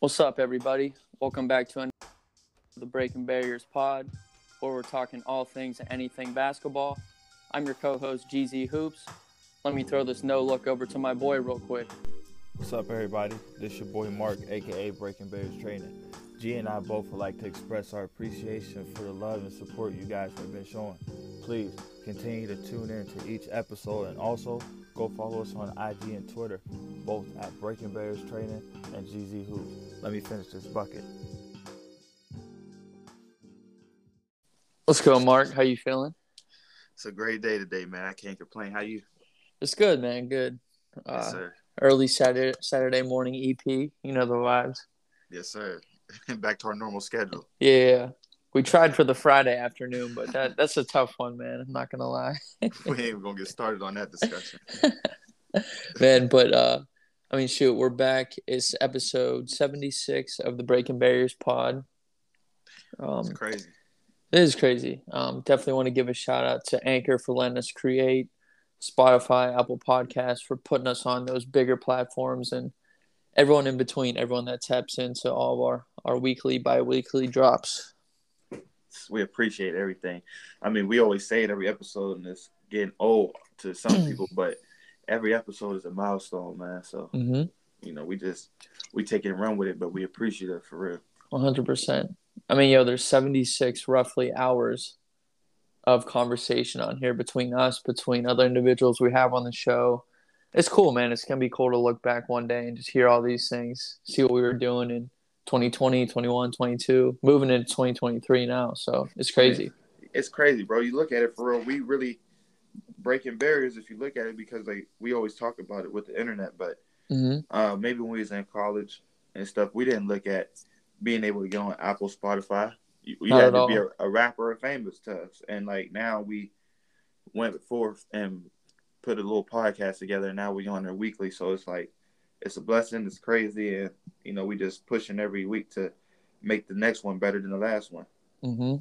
What's up, everybody? Welcome back to the Breaking Barriers pod, where we're talking all things and anything basketball. I'm your co-host GZ Hoops. Let me throw this no look over to my boy real quick. What's up, everybody? This your boy Mark, aka Breaking Barriers Training. G and I both would like to express our appreciation for the love and support you guys have been showing. Please continue to tune in to each episode and also go follow us on IG and Twitter, both at Breaking Barriers Training and GZ Hoops. Let me finish this bucket. Let's go, Mark. How you feeling? It's a great day today, man. I can't complain. How you? It's good, man. Good. Uh, yes, sir. Early Saturday Saturday morning EP. You know the vibes. Yes, sir. Back to our normal schedule. Yeah. We tried for the Friday afternoon, but that that's a tough one, man. I'm not gonna lie. we ain't gonna get started on that discussion. man, but uh I mean shoot, we're back. It's episode seventy six of the Breaking Barriers pod. Um It's crazy. It is crazy. Um, definitely want to give a shout out to Anchor for letting us create, Spotify, Apple Podcasts for putting us on those bigger platforms, and everyone in between, everyone that taps into all of our, our weekly, bi weekly drops. We appreciate everything. I mean, we always say it every episode, and it's getting old to some people, but every episode is a milestone, man. So Mm-hmm. you know, we just we take it and run with it, but we appreciate it for real. 100%. I mean, yo, there's 76 roughly hours of conversation on here between us, between other individuals we have on the show. It's cool, man. It's to be cool to look back one day and just hear all these things, see what we were doing in 2020, 21, 22, moving into 2023 now. So it's crazy. It's crazy, bro. You look at it for real. We really breaking barriers if you look at it because like we always talk about it with the internet, but hmm uh, maybe when we was in college and stuff, we didn't look at being able to get on Apple, Spotify. You, you had to be a, all. a rapper or famous to us, and like now we went forth and put a little podcast together, and now we're on there weekly. So it's like it's a blessing. It's crazy, and you know we just pushing every week to make the next one better than the last one. hmm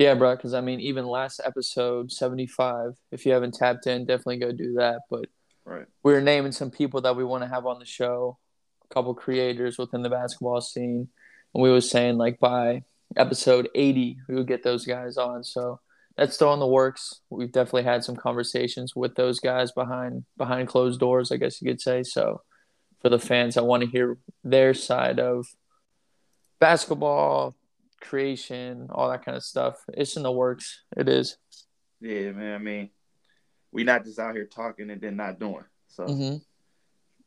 Yeah, bro. Because I mean, even last episode, 75, if you haven't tapped in, definitely go do that. But Right. we are naming some people that we want to have on the show, a couple creators within the basketball scene, and we was saying like by episode 80 we would get those guys on. So that's still in the works. We've definitely had some conversations with those guys behind behind closed doors, I guess you could say. So for the fans, I want to hear their side of basketball creation, all that kind of stuff. It's in the works. It is. Yeah, man. I mean, we not just out here talking and then not doing. So hmm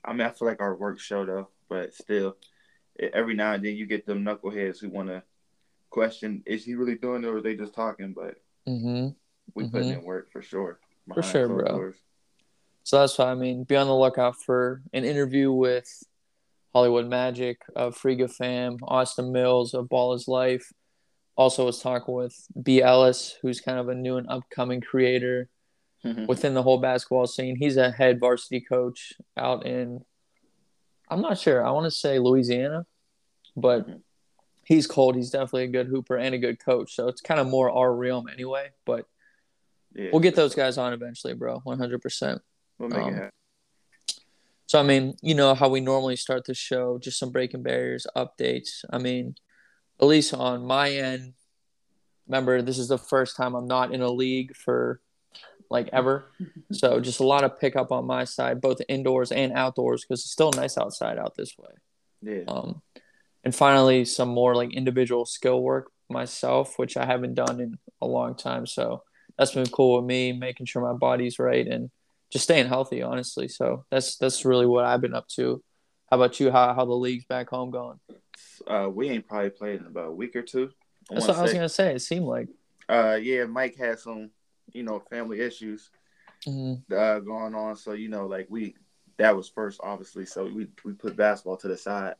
I mean, I feel like our work show though, but still, every now and then you get them knuckleheads who want to question: Is he really doing it, or are they just talking? But hmm we putting in work for sure. For sure, bro. doors. So that's why I mean, be on the lookout for an interview with Hollywood Magic of Friga Fam, Austin Mills of Ball is Life. Also was talking with B. Ellis, who's kind of a new and upcoming creator within the whole basketball scene. He's a head varsity coach out in, I'm not sure, I want to say Louisiana, but Mhm. he's cold. He's definitely a good hooper and a good coach. So it's kind of more our realm anyway. But yeah, we'll get those guys on eventually, bro. 100%. We'll make um, it happen. So I mean, you know how we normally start the show, just some breaking barriers updates. I mean, at least on my end, remember this is the first time I'm not in a league for like ever. So just a lot of pickup on my side, both indoors and outdoors, because it's still nice outside out this way. Yeah, Um, and finally, some more like individual skill work myself, which I haven't done in a long time. So that's been cool with me, making sure my body's right and just staying healthy, honestly. So that's that's really what I've been up to. How about you? How how the leagues back home going? uh, we ain't probably played in about a week or two. I That's what I was gonna say. It seemed like. Uh, yeah, Mike had some, you know, family issues Mhm. uh, going on. So you know, like we that was first, obviously. So we we put basketball to the side.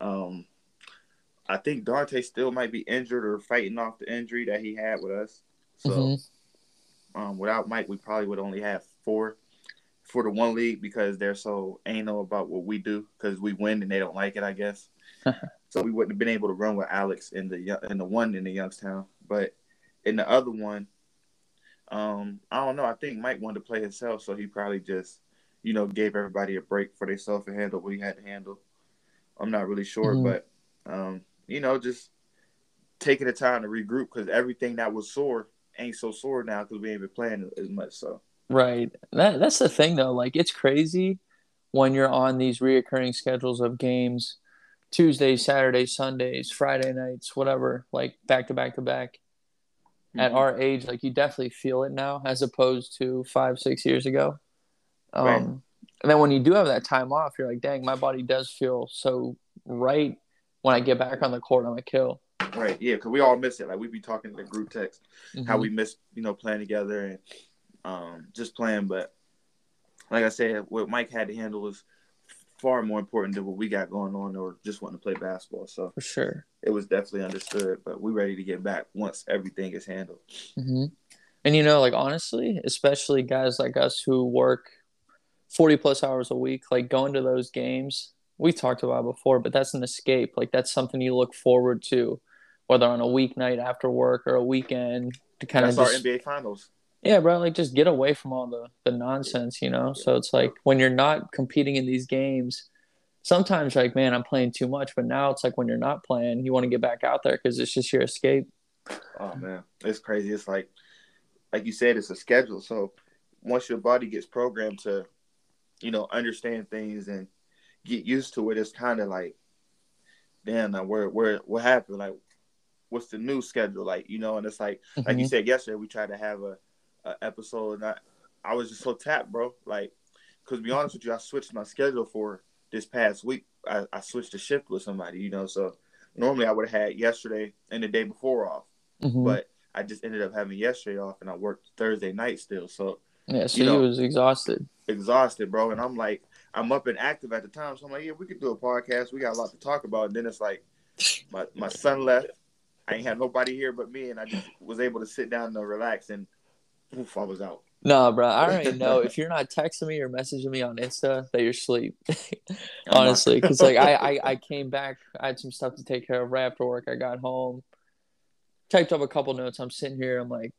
Um, I think Dante still might be injured or fighting off the injury that he had with us. So Mhm. um, without Mike, we probably would only have four for the one league because they're so anal about what we do because we win and they don't like it, I guess. so we wouldn't have been able to run with Alex in the in the one in the Youngstown, but in the other one, um, I don't know. I think Mike wanted to play himself, so he probably just, you know, gave everybody a break for themselves and handle what he had to handle. I'm not really sure, Mhm. but Um, you know, just taking the time to regroup because everything that was sore ain't so sore now because we ain't been playing as much. So right, that that's the thing though. Like it's crazy when you're on these reoccurring schedules of games, Tuesdays, Saturdays, Sundays, Friday nights, whatever, like back to back to back. At Mhm. our age, like you definitely feel it now, as opposed to five, six years ago. Um, Right. And then when you do have that time off, you're like, dang, my body does feel so right when I get back on the court. I'm a kill. right, yeah, because we all miss it. Like we'd be talking in the group text how Mhm. we miss you know playing together and um, just playing. But like I said, what Mike had to handle was far more important than what we got going on or just wanting to play basketball. So for sure. it was definitely understood. But we're ready to get back once everything is handled. hmm And you know, like honestly, especially guys like us who work 40 plus hours a week, like going to those games, we talked about before, but that's an escape. Like that's something you look forward to, whether on a weeknight after work or a weekend to kind of That's our just, NBA Finals. Yeah, bro, like just get away from all the, the nonsense, you know? So it's like when you're not competing in these games, sometimes like, man, I'm playing too much. But now it's like when you're not playing, you want to get back out there because it's just your escape. Oh man, it's crazy. It's like, like you said, it's a schedule. So once your body gets programmed to, you know, understand things and get used to it, it's kind of like, damn, now where where what happened? Like, what's the new schedule? Like, you know, and it's like, like you Mhm. said yesterday, we tried to have a, episode, and I, I was just so tapped, bro. Like, cause to be honest with you, I switched my schedule for this past week. I, I switched a shift with somebody, you know, so normally I would have had yesterday and the day before off Mhm. but I just ended up having yesterday off, and I worked Thursday night still, so yeah, so you you, know- was exhausted. exhausted, bro. And I'm like, I'm up and active at the time, so I'm like, yeah, we could do a podcast. We got a lot to talk about. And then it's like, my my son left. I ain't had nobody here but me, and I just was able to sit down and relax, and oof, I was out. No, bro, I already know if you're not texting me or messaging me on Insta that you're asleep. Honestly, because like I, I I came back, I had some stuff to take care of right after work. I got home, typed up a couple notes. I'm sitting here. I'm like,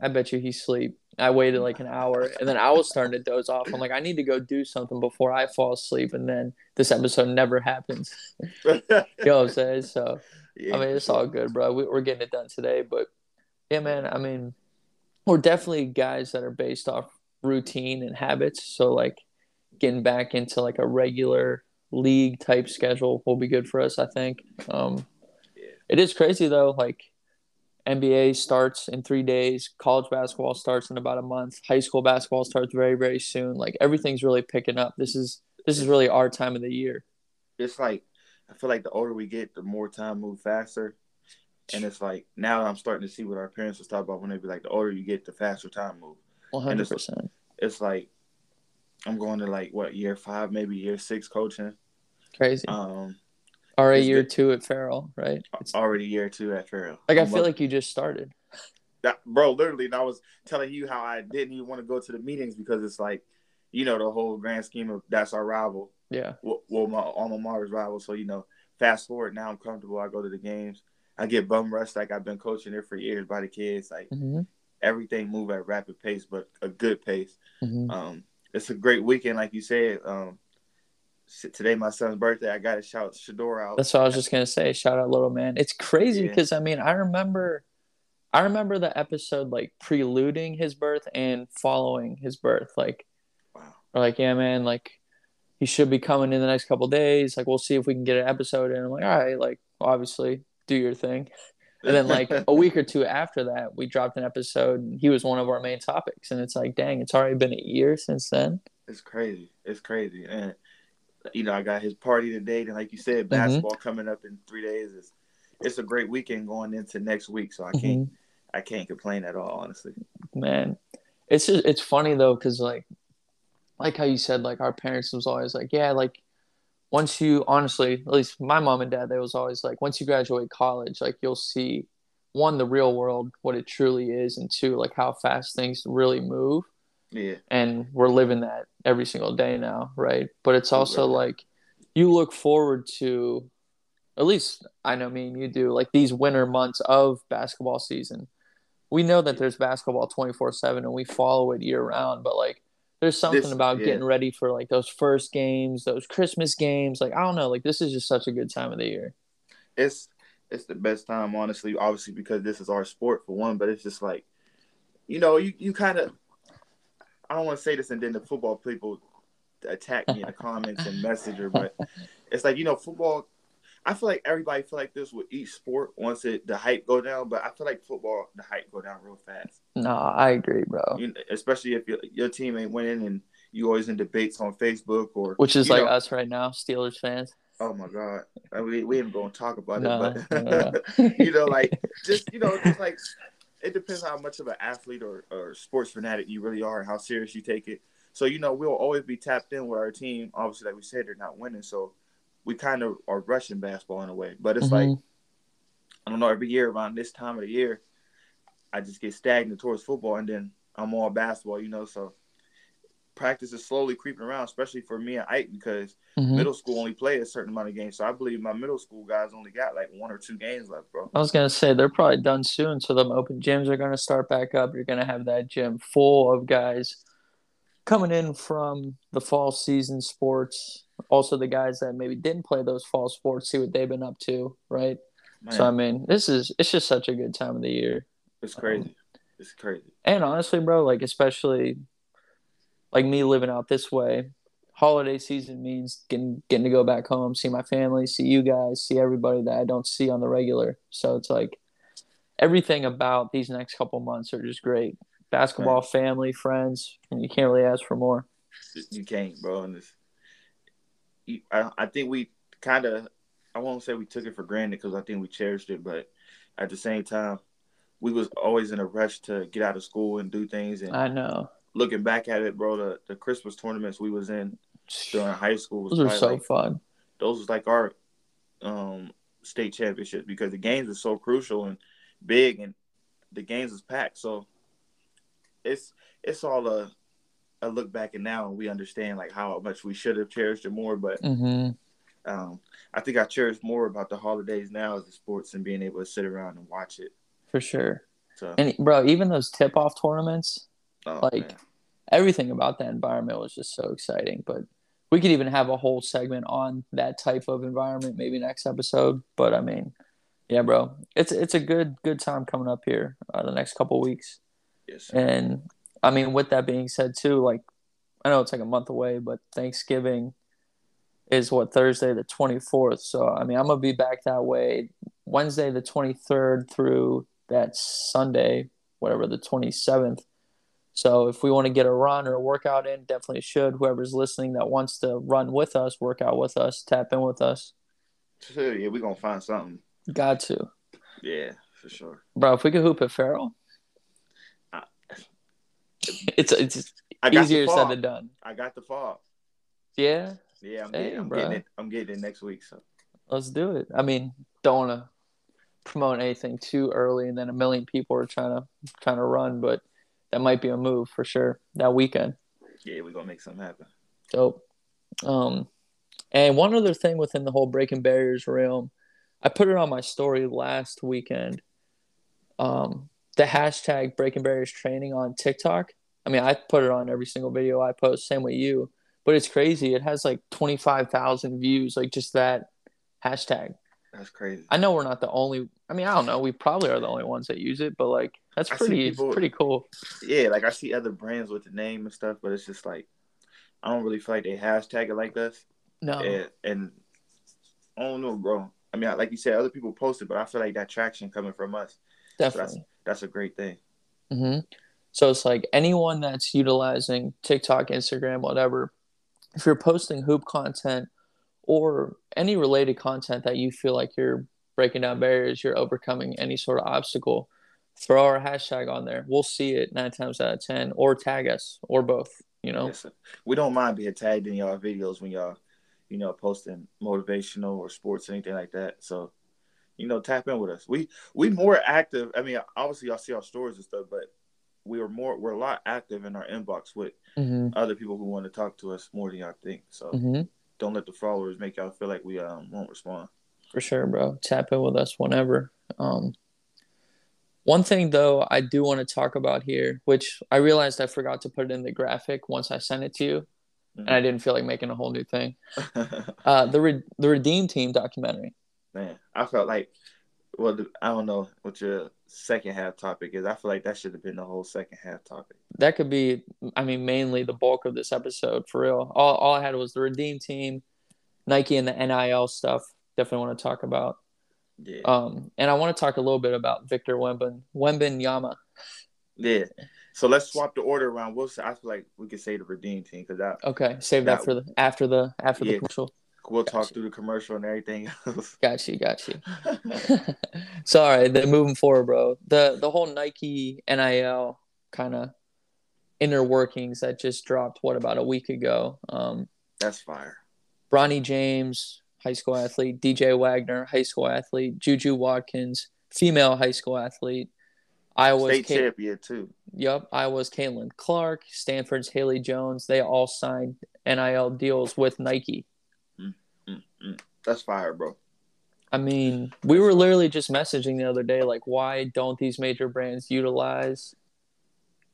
I bet you he's asleep. I waited like an hour, and then I was starting to doze off. I'm like, I need to go do something before I fall asleep, and then this episode never happens. You know what I'm saying? So. Yeah, I mean, it's all good, bro. We, we're getting it done today, but yeah, man. I mean, we're definitely guys that are based off routine and habits. So like, getting back into like a regular league type schedule will be good for us. I think. Um, it is crazy though. Like, NBA starts in three days. College basketball starts in about a month. High school basketball starts very very soon. Like everything's really picking up. This is this is really our time of the year. It's like I feel like the older we get, the more time move faster. And it's like now I'm starting to see what our parents was talking about when they be like, the older you get, the faster time move. One hundred percent. It's like I'm going to like what year five, maybe year six coaching. Crazy. Um, already year good. two at Farrell, right? It's, already year two at Farrell. like I I'm feel up- like you just started. that, bro. Literally, and I was telling you how I didn't even want to go to the meetings because it's like, you know, the whole grand scheme of that's our rival. Yeah. Well, well my alma mater's rival. So you know, fast forward now, I'm comfortable. I go to the games. I get bum rushed like I've been coaching it for years by the kids. Like Mm-hmm. everything move at rapid pace, but a good pace. Mm-hmm. Um, it's a great weekend, like you said. Um, today my son's birthday. I got to shout Shedeur out. That's what I was just gonna say. Shout out, little man. It's crazy Yeah. because I mean, I remember, I remember the episode like preluding his birth and following his birth. Like, wow. like, yeah, man, like he should be coming in the next couple days. Like, we'll see if we can get an episode in. I'm like, all right, like obviously do your thing. And then like a week or two after that, we dropped an episode, and he was one of our main topics. And it's like, dang, it's already been a year since then. It's crazy. It's crazy. And you know, I got his party today, and like you Mm-hmm. said, basketball coming up in three days. It's it's a great weekend going into next week, so I can't Mhm. I can't complain at all, honestly. man it's just it's funny though because like like how you said like our parents was always like yeah like once you honestly at least my mom and dad they was always like once you graduate college like you'll see one the real world what it truly is and two like how fast things really move. Yeah, and we're living that every single day now right? But it's also Right. like you look forward to at least i know me and you do like these winter months of basketball season. We know that there's basketball 24-7 and we follow it year round but like there's something This- about yeah. getting ready for like those first games those christmas games like i don't know like this is just such a good time of the year it's it's the best time, honestly. Obviously, because this is our sport for one, but it's just like, you know, you you kind of. I don't want to say this, and then the football people attack me in the comments and messenger, but it's like you know, football. I feel like everybody feel like this with each sport once it the hype go down, but I feel like football the hype go down real fast. No, I agree, bro. You, especially if your, your team ain't winning and you always in debates on Facebook or which is like know, us right now, Steelers fans. Oh my god, I mean, we ain't gonna talk about No, it, but no, you know, like just you know, just like it depends how much of an athlete or, or sports fanatic you really are and how serious you take it. So you know, we'll always be tapped in with our team. Obviously, like we said, they're not winning, so we kind of are rushing basketball in a way. But it's like Mhm. I don't know. Every year around this time of the year, I just get stagnant towards football, and then I'm all basketball. You know, so practice is slowly creeping around, especially for me and Ike because Mhm. middle school only play a certain amount of games. So I believe my middle school guys only got like one or two games left, bro. I was gonna say they're probably done soon, so them open gyms are gonna start back up. You're gonna have that gym full of guys coming in from the fall season sports. Also, the guys that maybe didn't play those fall sports, see what they've been up to, right? Man, So I mean, this is it's just such a good time of the year. it's crazy. It's crazy. And honestly, bro, like especially like me living out this way, holiday season means getting getting to go back home, see my family, see you guys, see everybody that I don't see on the regular. So it's like everything about these next couple months are just great. Basketball, family, friends, and you can't really ask for more. You can't, bro. And it's, you- I, I think we kind of, I won't say we took it for granted because I think we cherished it, but at the same time, we was always in a rush to get out of school and do things. And I know. looking back at it, bro, the, the Christmas tournaments we was in during high school was Those probably so like, fun. those was like our um state championships because the games were so crucial and big and the games was packed. So it's it's all a a look back and now and we understand like how much we should have cherished it more. But hmm um I think I cherish more about the holidays now as the sports and being able to sit around and watch it. For sure. So And bro, even those tip off tournaments, oh, like man. everything about that environment was just so exciting. But we could even have a whole segment on that type of environment, maybe next episode. But I mean, yeah, bro, it's it's a good good time coming up here uh, the next couple weeks. Yes, And I mean, with that being said, too, like I know it's like a month away, but Thanksgiving is what Thursday the twenty fourth. So I mean, I'm gonna be back that way Wednesday the twenty third through that Sunday, whatever the twenty seventh. So if we want to get a run or a workout in, definitely should. Whoever's listening that wants to run with us, work out with us, tap in with us, yeah, we're gonna find something. got to, Yeah, for sure. bro. If we could hoop at Farrell, it's it's I got easier said than done. I got the fall. Yeah, Yeah, I'm, getting, I'm getting it. I'm getting it next week. So Let's do it. I mean, don't want to promote anything too early, and then a million people are trying to trying to run, but that might be a move for sure that weekend. yeah, we're gonna make something happen. Dope. Um, and one other thing within the whole breaking barriers realm, I put it on my story last weekend. Um, the hashtag breaking barriers training on TikTok. I mean, I put it on every single video I post. Same with you, but it's crazy. It has like twenty five thousand views, like just that hashtag. That's crazy. I know we're not the only. I mean, I don't know. We probably are the only ones that use it, but like that's I pretty. people- pretty cool. yeah, like I see other brands with the name and stuff, but it's just like I don't really feel like they hashtag it like this. No, And, and I don't know, bro. I mean, like you said, other people post it, but I feel like that traction coming from us. definitely. That's a great thing. hmm So it's like anyone that's utilizing TikTok, Instagram, whatever. If you're posting hoop content or any related content that you feel like you're breaking down barriers, you're overcoming any sort of obstacle, throw our hashtag on there. We'll see it nine times out of ten, or tag us, or both. You know. Yes, we don't mind being tagged in y'all videos when y'all, you know, posting motivational or sports or anything like that. So, you know, tap in with us. We we more active. I mean, obviously y'all see our stories and stuff, but we are more we're a lot active in our inbox with hmm other people who want to talk to us more than y'all think. So hmm don't let the followers make y'all feel like we um won't respond. For sure, bro. Tap in with us whenever. Um, one thing though, I do want to talk about here, which I realized I forgot to put it in the graphic once I sent it to you, and I didn't feel like making a whole new thing. Uh, the Re- the Redeem Team documentary. Man, I felt like, well, I don't know what your second half topic is. I feel like that should have been the whole second half topic. That could be, I mean, mainly the bulk of this episode for real. All, all I had was the Redeem team, Nike, and the NIL stuff. Definitely want to talk about. Yeah. Um, and I want to talk a little bit about Victor Wemben, Wembanyama. Yeah. So let's swap the order around. We'll say, I feel like we could say the Redeem team because that Okay, save that, That- for the after the after Yeah. the commercial. We'll talk Gotcha. through the commercial and everything else. Got you, got you. Sorry, then moving forward, bro. The the whole Nike NIL kind of inner workings that just dropped what about a week ago. Um, That's fire. Bronny James, high school athlete, DJ Wagner, high school athlete, Juju Watkins, female high school athlete, Iowa's State Kate, champion too. yep, Iowa's Caitlin Clark, Stanford's Haley Jones. They all signed NIL deals with Nike. That's fire, bro. I mean, we were literally just messaging the other day, like, why don't these major brands utilize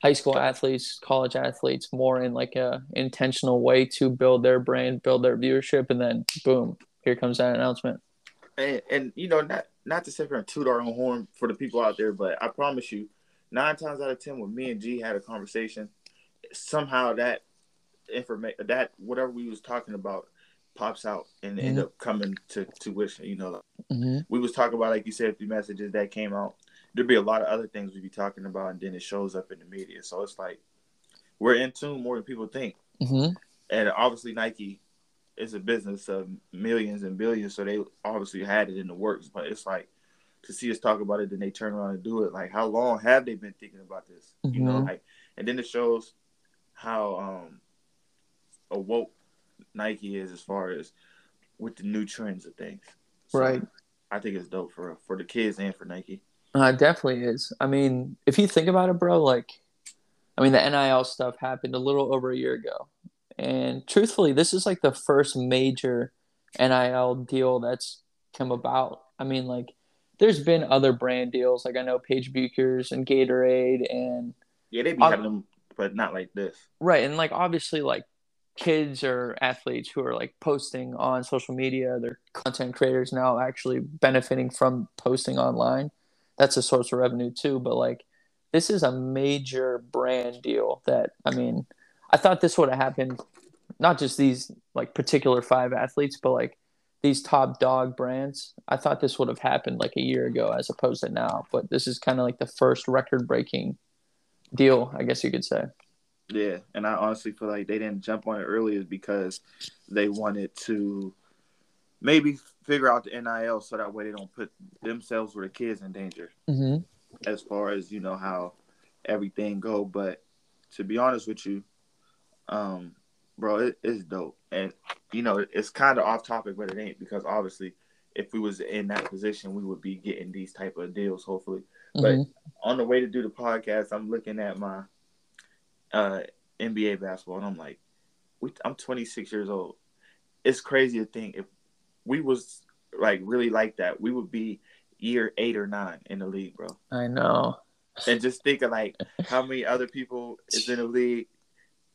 high school athletes, college athletes more in like a intentional way to build their brand, build their viewership, and then boom, here comes that announcement. And and you know, not not to sit here and toot our own horn for the people out there, but I promise you, nine times out of ten, when me and G had a conversation, somehow that information, that whatever we was talking about, pops out and end Mhm. up coming to tuition. You know, Mm-hmm. we was talking about like you said, the messages that came out. There'd be a lot of other things we'd be talking about, and then it shows up in the media. So it's like we're in tune more than people think. Mm-hmm. And obviously, Nike is a business of millions and billions, so they obviously had it in the works. But it's like to see us talk about it, then they turn around and do it. Like, how long have they been thinking about this? You know, Mhm. like, and then it shows how um awoke Nike is as far as with the new trends of things. So, Right. I think it's dope for for the kids and for Nike. Uh, it definitely is. I mean, if you think about it, bro, like, I mean, the NIL stuff happened a little over a year ago. And truthfully, this is like the first major NIL deal that's come about. I mean, like, there's been other brand deals. Like, I know Paige Bueckers and Gatorade and, Yeah, they be having them, but not like this. right. And, like, obviously, like, kids or athletes who are like posting on social media, they're content creators now actually benefiting from posting online. That's a source of revenue too. But like, this is a major brand deal that I mean, I thought this would have happened, not just these like particular five athletes, but like these top dog brands. I thought this would have happened like a year ago as opposed to now. But this is kind of like the first record breaking deal, I guess you could say. Yeah, and I honestly feel like they didn't jump on it earlier because they wanted to maybe figure out the NIL so that way they don't put themselves or the kids in danger Mm-hmm. as far as you know how everything go. But to be honest with you, um, bro, it, it's dope, and you know it's kind of off topic, but it ain't because obviously if we was in that position, we would be getting these type of deals hopefully. But on the way to do the podcast, I'm looking at my uh, NBA basketball, and I'm like, we, I'm 26 years old. It's crazy to think if we was like really like that, we would be year eight or nine in the league, bro. I know. And just think of like how many other people is in the league,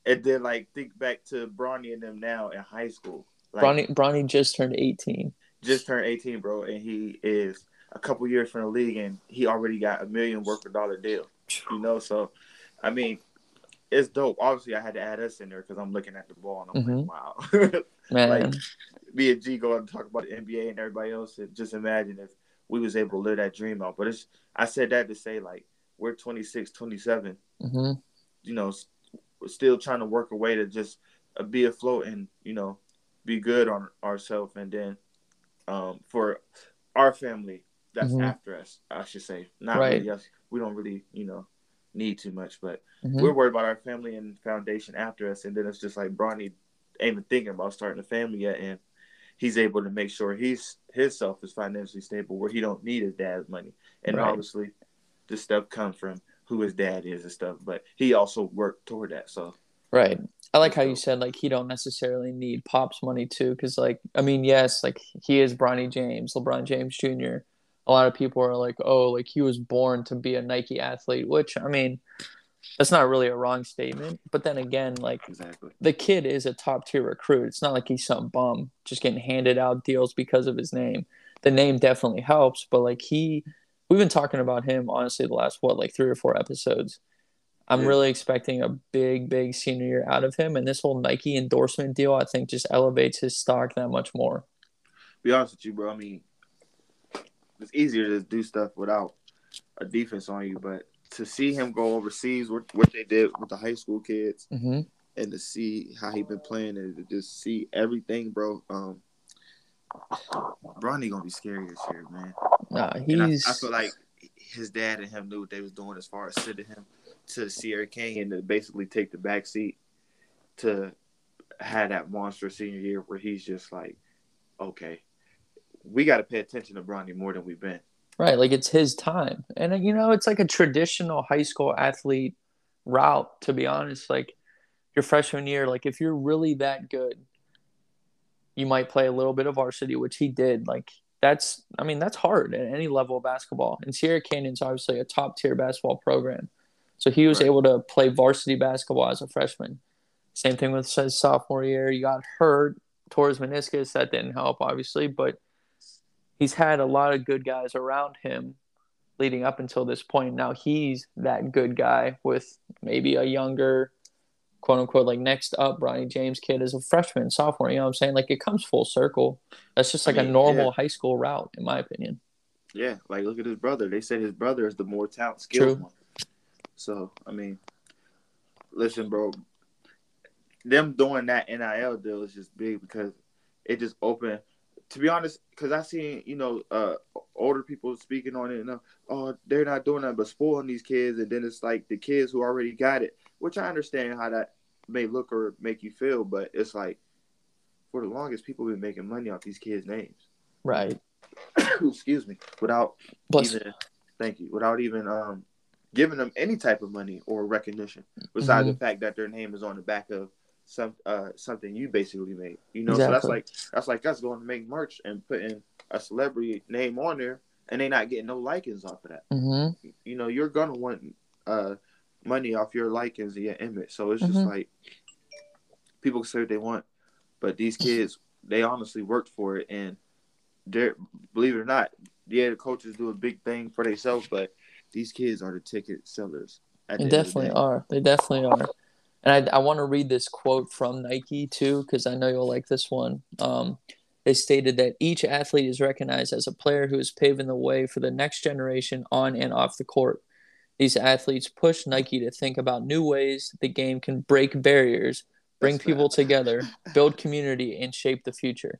and then like think back to Bronny and them now in high school. Like, Bronny Bronny just turned 18. just turned 18, bro, and he is a couple years from the league, and he already got a million worth of dollar deal. You know, so I mean, it's dope. Obviously, I had to add us in there because I'm looking at the ball and I'm Mhm. like, wow. Man, Like- Me and G go and talk about the NBA and everybody else, and just imagine if we was able to live that dream out. But it's I said that to say like we're 26, 27, hmm you know, we're still trying to work a way to just uh, be afloat and you know be good on ourselves, and then um, for our family that's Mhm. after us, I should say, not Right. really us. We don't really, you know, need too much, but hmm we're worried about our family and foundation after us, and then it's just like Bronny ain't even thinking about starting a family yet, and he's able to make sure he's himself is financially stable where he don't need his dad's money, and Right. obviously, this stuff comes from who his dad is and stuff, but he also worked toward that. So Right. I like how you said like he don't necessarily need Pop's money too, because like I mean, yes, like he is Bronny James, LeBron James Jr. A lot of people are like, oh, like he was born to be a Nike athlete, which I mean, that's not really a wrong statement. But then again, like exactly, the kid is a top tier recruit. It's not like he's some bum just getting handed out deals because of his name. the name definitely helps, but like he, we've been talking about him honestly the last what like three or four episodes. I'm Yeah. really expecting a big, big senior year out of him, and this whole Nike endorsement deal, I think, just elevates his stock that much more. Be honest with you, bro. I mean, it's easier to do stuff without a defense on you, but to see him go overseas, what what they did with the high school kids, Mm-hmm. and to see how he been playing, and to just see everything, bro. Um, Bronny gonna be scary this year, man. Nah, And I, he's I feel like his dad and him knew what they was doing as far as sending him to Sierra Canyon to basically take the back seat to have that monster senior year where he's just like, okay, we got to pay attention to Bronny more than we've been. right. Like it's his time, and uh, you know, it's like a traditional high school athlete route. To be honest, like your freshman year, like if you're really that good, you might play a little bit of varsity, which he did. Like that's, I mean, that's hard at any level of basketball. And Sierra Canyon's obviously a top tier basketball program, so he was Right. able to play varsity basketball as a freshman. Same thing with his sophomore year. You got hurt, tore his meniscus. That didn't help, obviously, but he's had a lot of good guys around him leading up until this point. Now he's that good guy with maybe a younger, quote unquote, like next up Bronny James kid as a freshman, sophomore. You know what I'm saying? Like it comes full circle. That's just I like a normal yeah. high school route, in my opinion. Yeah, like look at his brother. They said his brother is the more talent skilled True. one. So I mean, listen, bro. Them doing that NIL deal is just big because it just opened. To be honest, because I seen you know uh older people speaking on it, and uh, oh they're not doing that but spoiling these kids, and then it's like the kids who already got it, which I understand how that may look or make you feel, but it's like for the longest people been making money off these kids' names. Right. Excuse me, without Plus, even thank you without even um giving them any type of money or recognition besides Mhm. the fact that their name is on the back of some uh something you basically made you know so that's like that's like us going to make merch and putting a celebrity name on there and they not getting no likings off of that mhm. you know you're gonna want uh money off your likings and your image so it's just Mhm. like people can say what they want but these kids they honestly worked for it and they're believe it or not yeah the coaches do a big thing for themselves but these kids are the ticket sellers They the of the definitely are. They definitely are. And I, I want to read this quote from Nike too, because I know you'll like this one. Um, they stated that each athlete is recognized as a player who is paving the way for the next generation on and off the court. These athletes push Nike to think about new ways the game can break barriers, bring That's people fact. together, build community, and shape the future.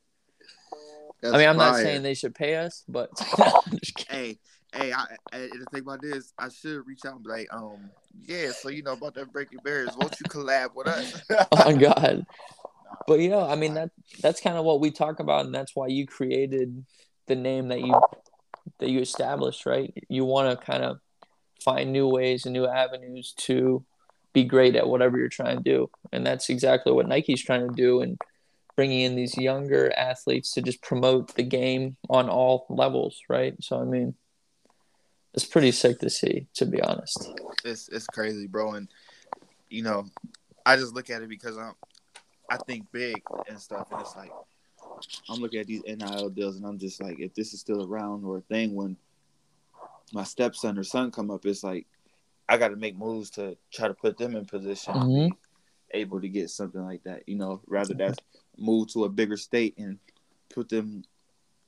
That's I mean, I'm not saying they should pay us, but just kidding. hey hey I, I, and the thing about this i should reach out and be like um yeah so you know about that breaking barriers won't you collab with us oh my God. But you know, I mean that that's kind of what we talk about, and that's why you created the name that you that you established, right? You want to kind of find new ways and new avenues to be great at whatever you're trying to do, and that's exactly what Nike's trying to do, and bringing in these younger athletes to just promote the game on all levels, right? So I mean, it's pretty sick to see, to be honest. it's it's crazy, bro. And you know, I just look at it because I'm I think big and stuff, and it's like I'm looking at these NIL deals, and I'm just like, if this is still around or a thing when my stepson or son come up, it's like I got to make moves to try to put them in position Mhm. able to get something like that. You know, rather that's move to a bigger state and put them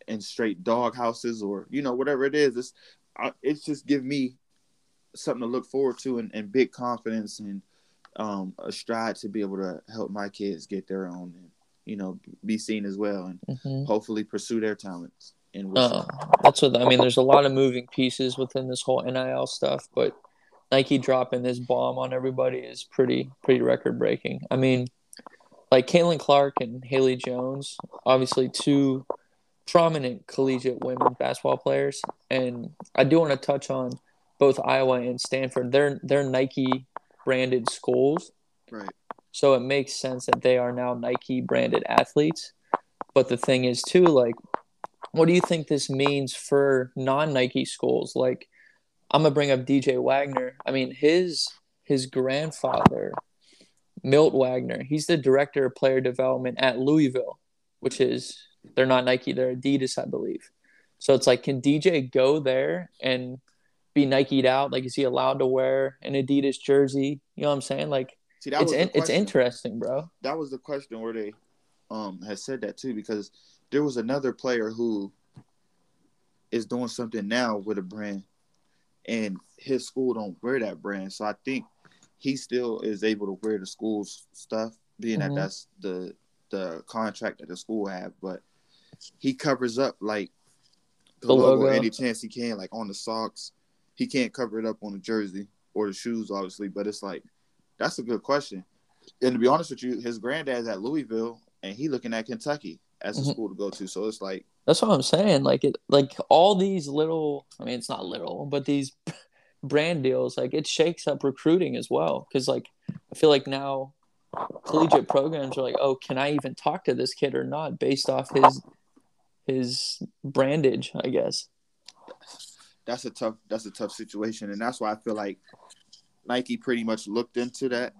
in straight dog houses or you know whatever it is. It's I, it's just give me something to look forward to and, and big confidence and um, a stride to be able to help my kids get their own and you know be seen as well and hmm hopefully pursue their talents and Uh, that's what I mean. There's a lot of moving pieces within this whole NIL stuff, but Nike dropping this bomb on everybody is pretty pretty record breaking. I mean, like Caitlin Clark and Haley Jones, obviously two prominent collegiate women basketball players, and I do want to touch on both Iowa and Stanford. They're they're Nike branded schools, right so it makes sense that they are now Nike branded athletes. But the thing is, too, like, what do you think this means for non Nike schools? Like, I'm gonna bring up DJ Wagner. I mean, his his grandfather, Milt Wagner, he's the director of player development at Louisville, which is they're not Nike, they're Adidas, I believe. So it's like, can DJ go there and be Nike'd out? Like, is he allowed to wear an Adidas jersey? You know what I'm saying? Like, See, that it's in, it's interesting, bro. That was the question where they um had said that too because there was another player who is doing something now with a brand, and his school don't wear that brand. So I think he still is able to wear the school's stuff, being Mhm. that that's the the contract that the school have. But he covers up like the, The logo, logo. any chance he can, like on the socks. He can't cover it up on the jersey or the shoes, obviously. But it's like that's a good question. And to be honest with you, his granddad's at Louisville, and he looking at Kentucky as a Mhm. school to go to. So it's like That's what I'm saying. Like it, like all these little. I mean, it's not little, but these brand deals, like it shakes up recruiting as well. Because like I feel like now collegiate programs are like, oh, can I even talk to this kid or not, based off his his brandage, I guess. that's a tough that's a tough situation, and that's why I feel like Nike pretty much looked into that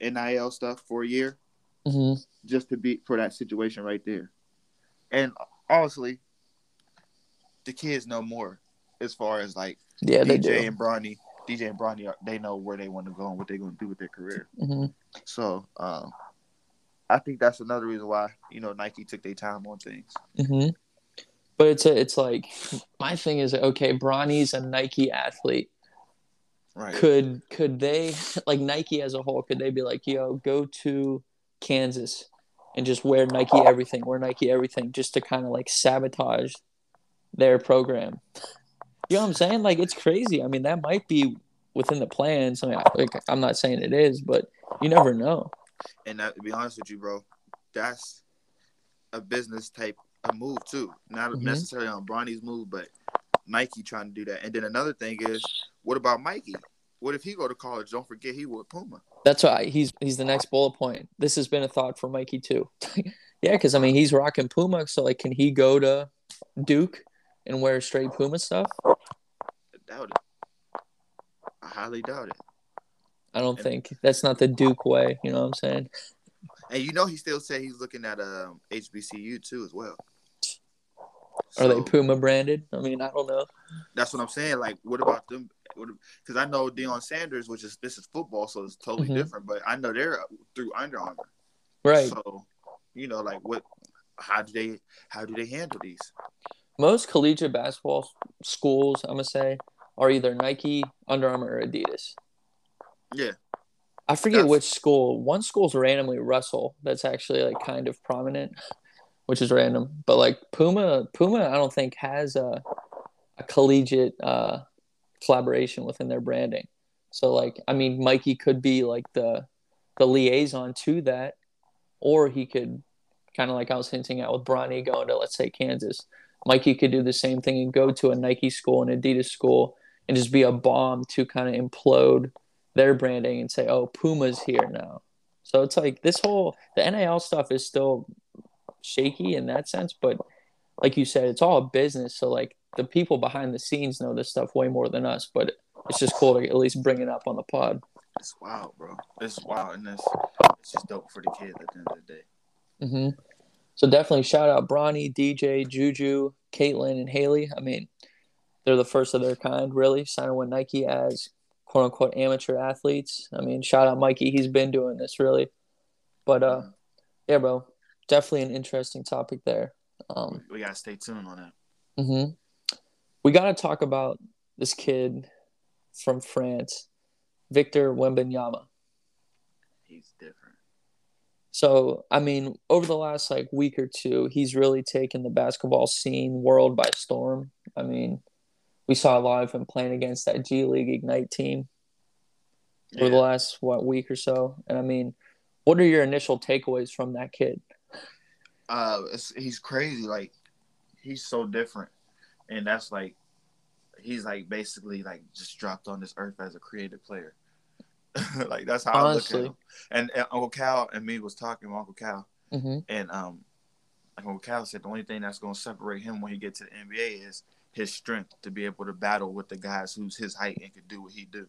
NIL stuff for a year hmm just to be for that situation right there. And honestly, the kids know more as far as like Yeah, they DJ do. and Bronny. DJ and Bronny, are, they know where they want to go and what they're going to do with their career. hmm So, um, I think that's another reason why you know Nike took their time on things. hmm But it's a, it's like my thing is okay. Bronny's a Nike athlete. Right. Could could they like Nike as a whole? Could they be like, yo, go to Kansas and just wear Nike everything, wear Nike everything, just to kind of like sabotage their program? You know what I'm saying? Like it's crazy. I mean, that might be within the plans. I mean, like, I'm not saying it is, but you never know. And that, to be honest with you, bro, that's a business type a move too. Not Mhm. necessarily on Bronny's move, but Nike trying to do that. And then another thing is, what about Mikey? What if he go to college? Don't forget he with Puma. That's why he's he's the next bullet point. This has been a thought for Mikey too. yeah, because I mean he's rocking Puma, so like, can he go to Duke and wear straight Puma stuff? Doubt it. I highly doubt it. I don't think that's not the Duke way. You know what I'm saying? And you know he still said he's looking at um, HBCU too as well. Are they Puma branded? I mean, I don't know. That's what I'm saying. Like, what about them? Because I know Deion Sanders, which is this is football, so it's totally Mhm. different. But I know they're through Under Armour. Right. So, you know, like what? How do they? How do they handle these? Most collegiate basketball schools, I'm gonna say, are either Nike, Under Armour, or Adidas. Yeah, I forget That's- which school. One school's randomly Russell. That's actually like kind of prominent, which is random. But like Puma, Puma, I don't think has a a collegiate uh, collaboration within their branding. So like, I mean, Mikey could be like the the liaison to that, or he could kind of like I was hinting at with Bronny going to let's say Kansas. Mikey could do the same thing and go to a Nike school, an Adidas school, and just be a bomb to kind of implode their branding and say, "Oh, Puma's here now." So it's like this whole the NIL stuff is still shaky in that sense, but like you said, it's all a business. So like the people behind the scenes know this stuff way more than us, but it's just cool to at least bring it up on the pod. it's wild, bro. It's wild, and it's it's just dope for the kids at the end of the day. Mm-hmm. So definitely shout out Bronny, DJ, Juju, Caitlin, and Haley. I mean, they're the first of their kind, really, signing with Nike as quote unquote amateur athletes. I mean, shout out Mikey. He's been doing this really. But uh yeah, bro. Definitely an interesting topic there. Um we gotta stay tuned on that. Mm-hmm. We got to talk about this kid from France, Victor Wembanyama. He's different. So, I mean, over the last like week or two, he's really taken the basketball scene world by storm. I mean, we saw a lot of him playing against that G League Ignite team over the last what week or so. And I mean, what are your initial takeaways from that kid? Uh, it's, he's crazy. Like he's so different, and that's like he's like basically like just dropped on this earth as a creative player. like that's how Honestly. I look at him. And, and Uncle Cal and me was talking with Uncle Cal, hmm and um, like Uncle Cal said, the only thing that's going to separate him when he get to the NBA is his strength to be able to battle with the guys who's his height and can do what he do,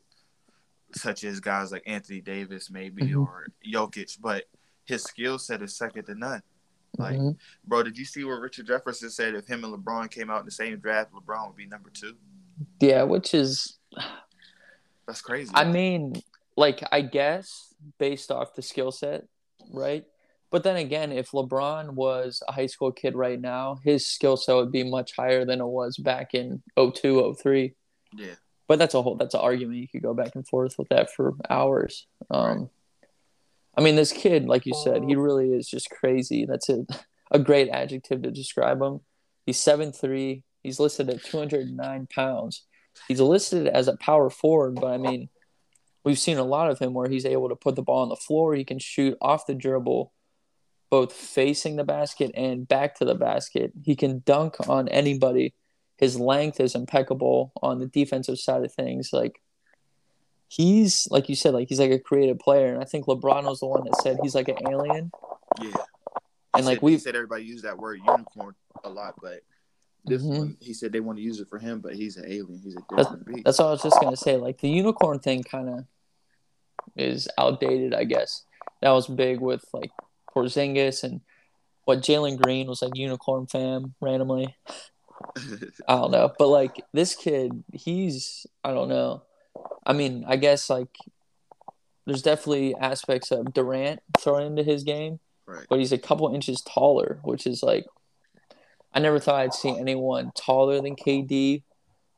such as guys like Anthony Davis maybe Mhm. or Jokic. But his skill set is second to none. Like, Mhm. bro, did you see what Richard Jefferson said? If him and LeBron came out in the same draft, LeBron would be number two. Yeah, which is That's crazy. I mean, like I guess based off the skill set, right? But then again, if LeBron was a high school kid right now, his skill set would be much higher than it was back in 02, 03. yeah, But that's a whole that's an argument. You could go back and forth with that for hours. Um I mean, this kid, like you said, he really is just crazy. That's a, a great adjective to describe him. He's seven three. He's listed at 209 pounds. He's listed as a power forward, but I mean, we've seen a lot of him where he's able to put the ball on the floor. He can shoot off the dribble, both facing the basket and back to the basket. He can dunk on anybody. His length is impeccable on the defensive side of things. Like, he's, like you said, like he's like a creative player. And I think LeBron was the one that said he's like an alien. yeah. And He like we said everybody used that word unicorn a lot, but this Mhm. one he said they want to use it for him, but he's an alien. He's a That's- different beast. That's what I was just gonna say. Like the unicorn thing, kind of is outdated, I guess. That was big with like Porzingis and what Jalen Green was like unicorn fam randomly. I don't know, but like this kid, he's I don't know. I mean, I guess like there's definitely aspects of Durant thrown into his game, right. but he's a couple inches taller, which is like I never thought I'd see anyone taller than KD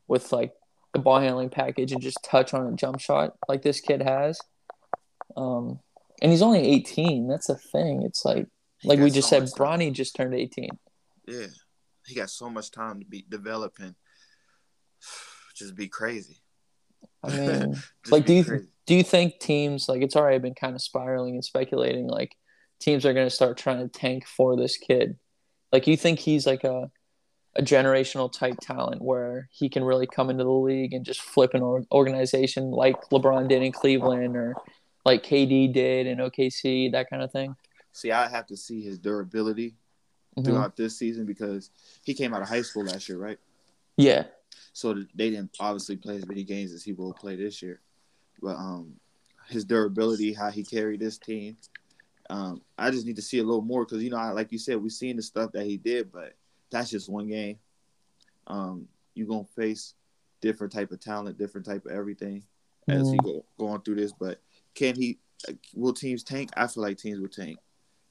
with like the ball handling package and just touch on a jump shot like this kid has. Um, and he's only 18. That's a thing. It's like He like we just so said, time. Bronny just turned 18. Yeah, he got so much time to be developing. Just be crazy. I mean, like do you crazy. do you think teams like it's already been kind of spiraling and speculating like teams are going to start trying to tank for this kid? Like you think he's like a a generational type talent where he can really come into the league and just flip an or- organization like LeBron did in Cleveland or like KD did in OKC, that kind of thing. See, I have to see his durability Mhm. throughout this season because he came out of high school last year, right? Yeah. So they didn't obviously play as many games as he will play this year. But um, his durability, how he carried this team, um, I just need to see a little more because you know, I- like you said, we've seen the stuff that he did, but that's just one game. Um, you're gonna face different type of talent, different type of everything as he go going through this. But can he? Will teams tank? I feel like teams will tank.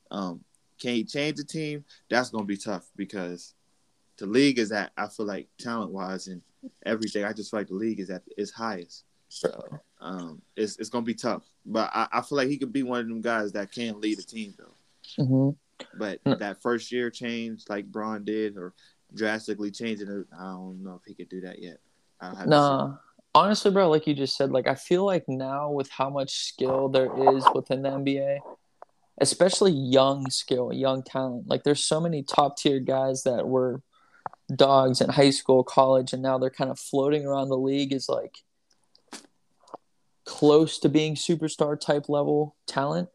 Um, can he change the team? That's gonna be tough because the league is at I feel like talent wise and everything. I just feel like the league is at its highest. So Um, it's it's gonna be tough, but I, I feel like he could be one of them guys that can lead a team though. hmm But Mm. that first year change, like Bron did, or drastically changing it, I don't know if he could do that yet. I'll honestly, bro, like you just said, like I feel like now with how much skill there is within the NBA, especially young skill, young talent, like there's so many top tier guys that were dogs in high school, college, and now they're kind of floating around the league is like close to being superstar type level talent.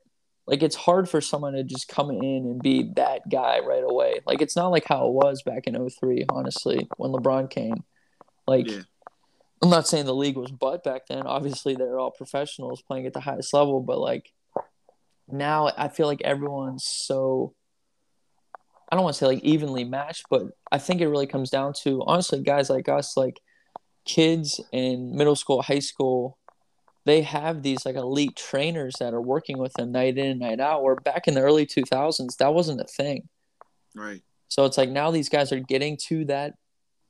Like it's hard for someone to just come in and be that guy right away. Like it's not like how it was back in 03, honestly, when LeBron came. Like Yeah. I'm not saying the league was butt back then. Obviously, they're all professionals playing at the highest level, but like now, I feel like everyone's so. I don't want to say like evenly matched, but I think it really comes down to honestly, guys like us, like kids in middle school, high school, they have these like elite trainers that are working with them night in and night out. Where back in the early 2000s, that wasn't a thing. Right. So it's like now these guys are getting to that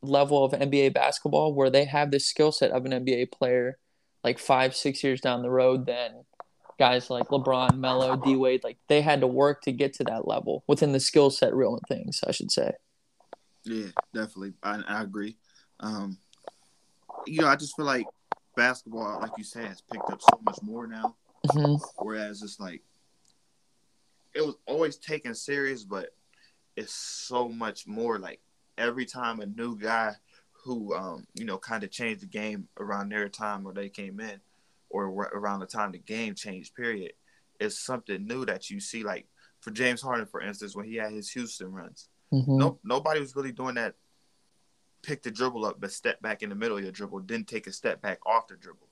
level of NBA basketball where they have the skill set of an NBA player like five, six years down the road than guys like LeBron, Melo, D Wade. Like they had to work to get to that level within the skill set realm of things, I should say. Yeah, definitely. I, I agree. Um, you know, I just feel like basketball, like you said, has picked up so much more now. hmm Whereas it's like it was always taken serious, but it's so much more. Like every time a new guy who um, you know kind of changed the game around their time where they came in, or around the time the game changed. Period. is something new that you see. Like for James Harden, for instance, when he had his Houston runs, hmm no nobody was really doing that. Pick the dribble up, but step back in the middle of your dribble, then take a step back off the dribble.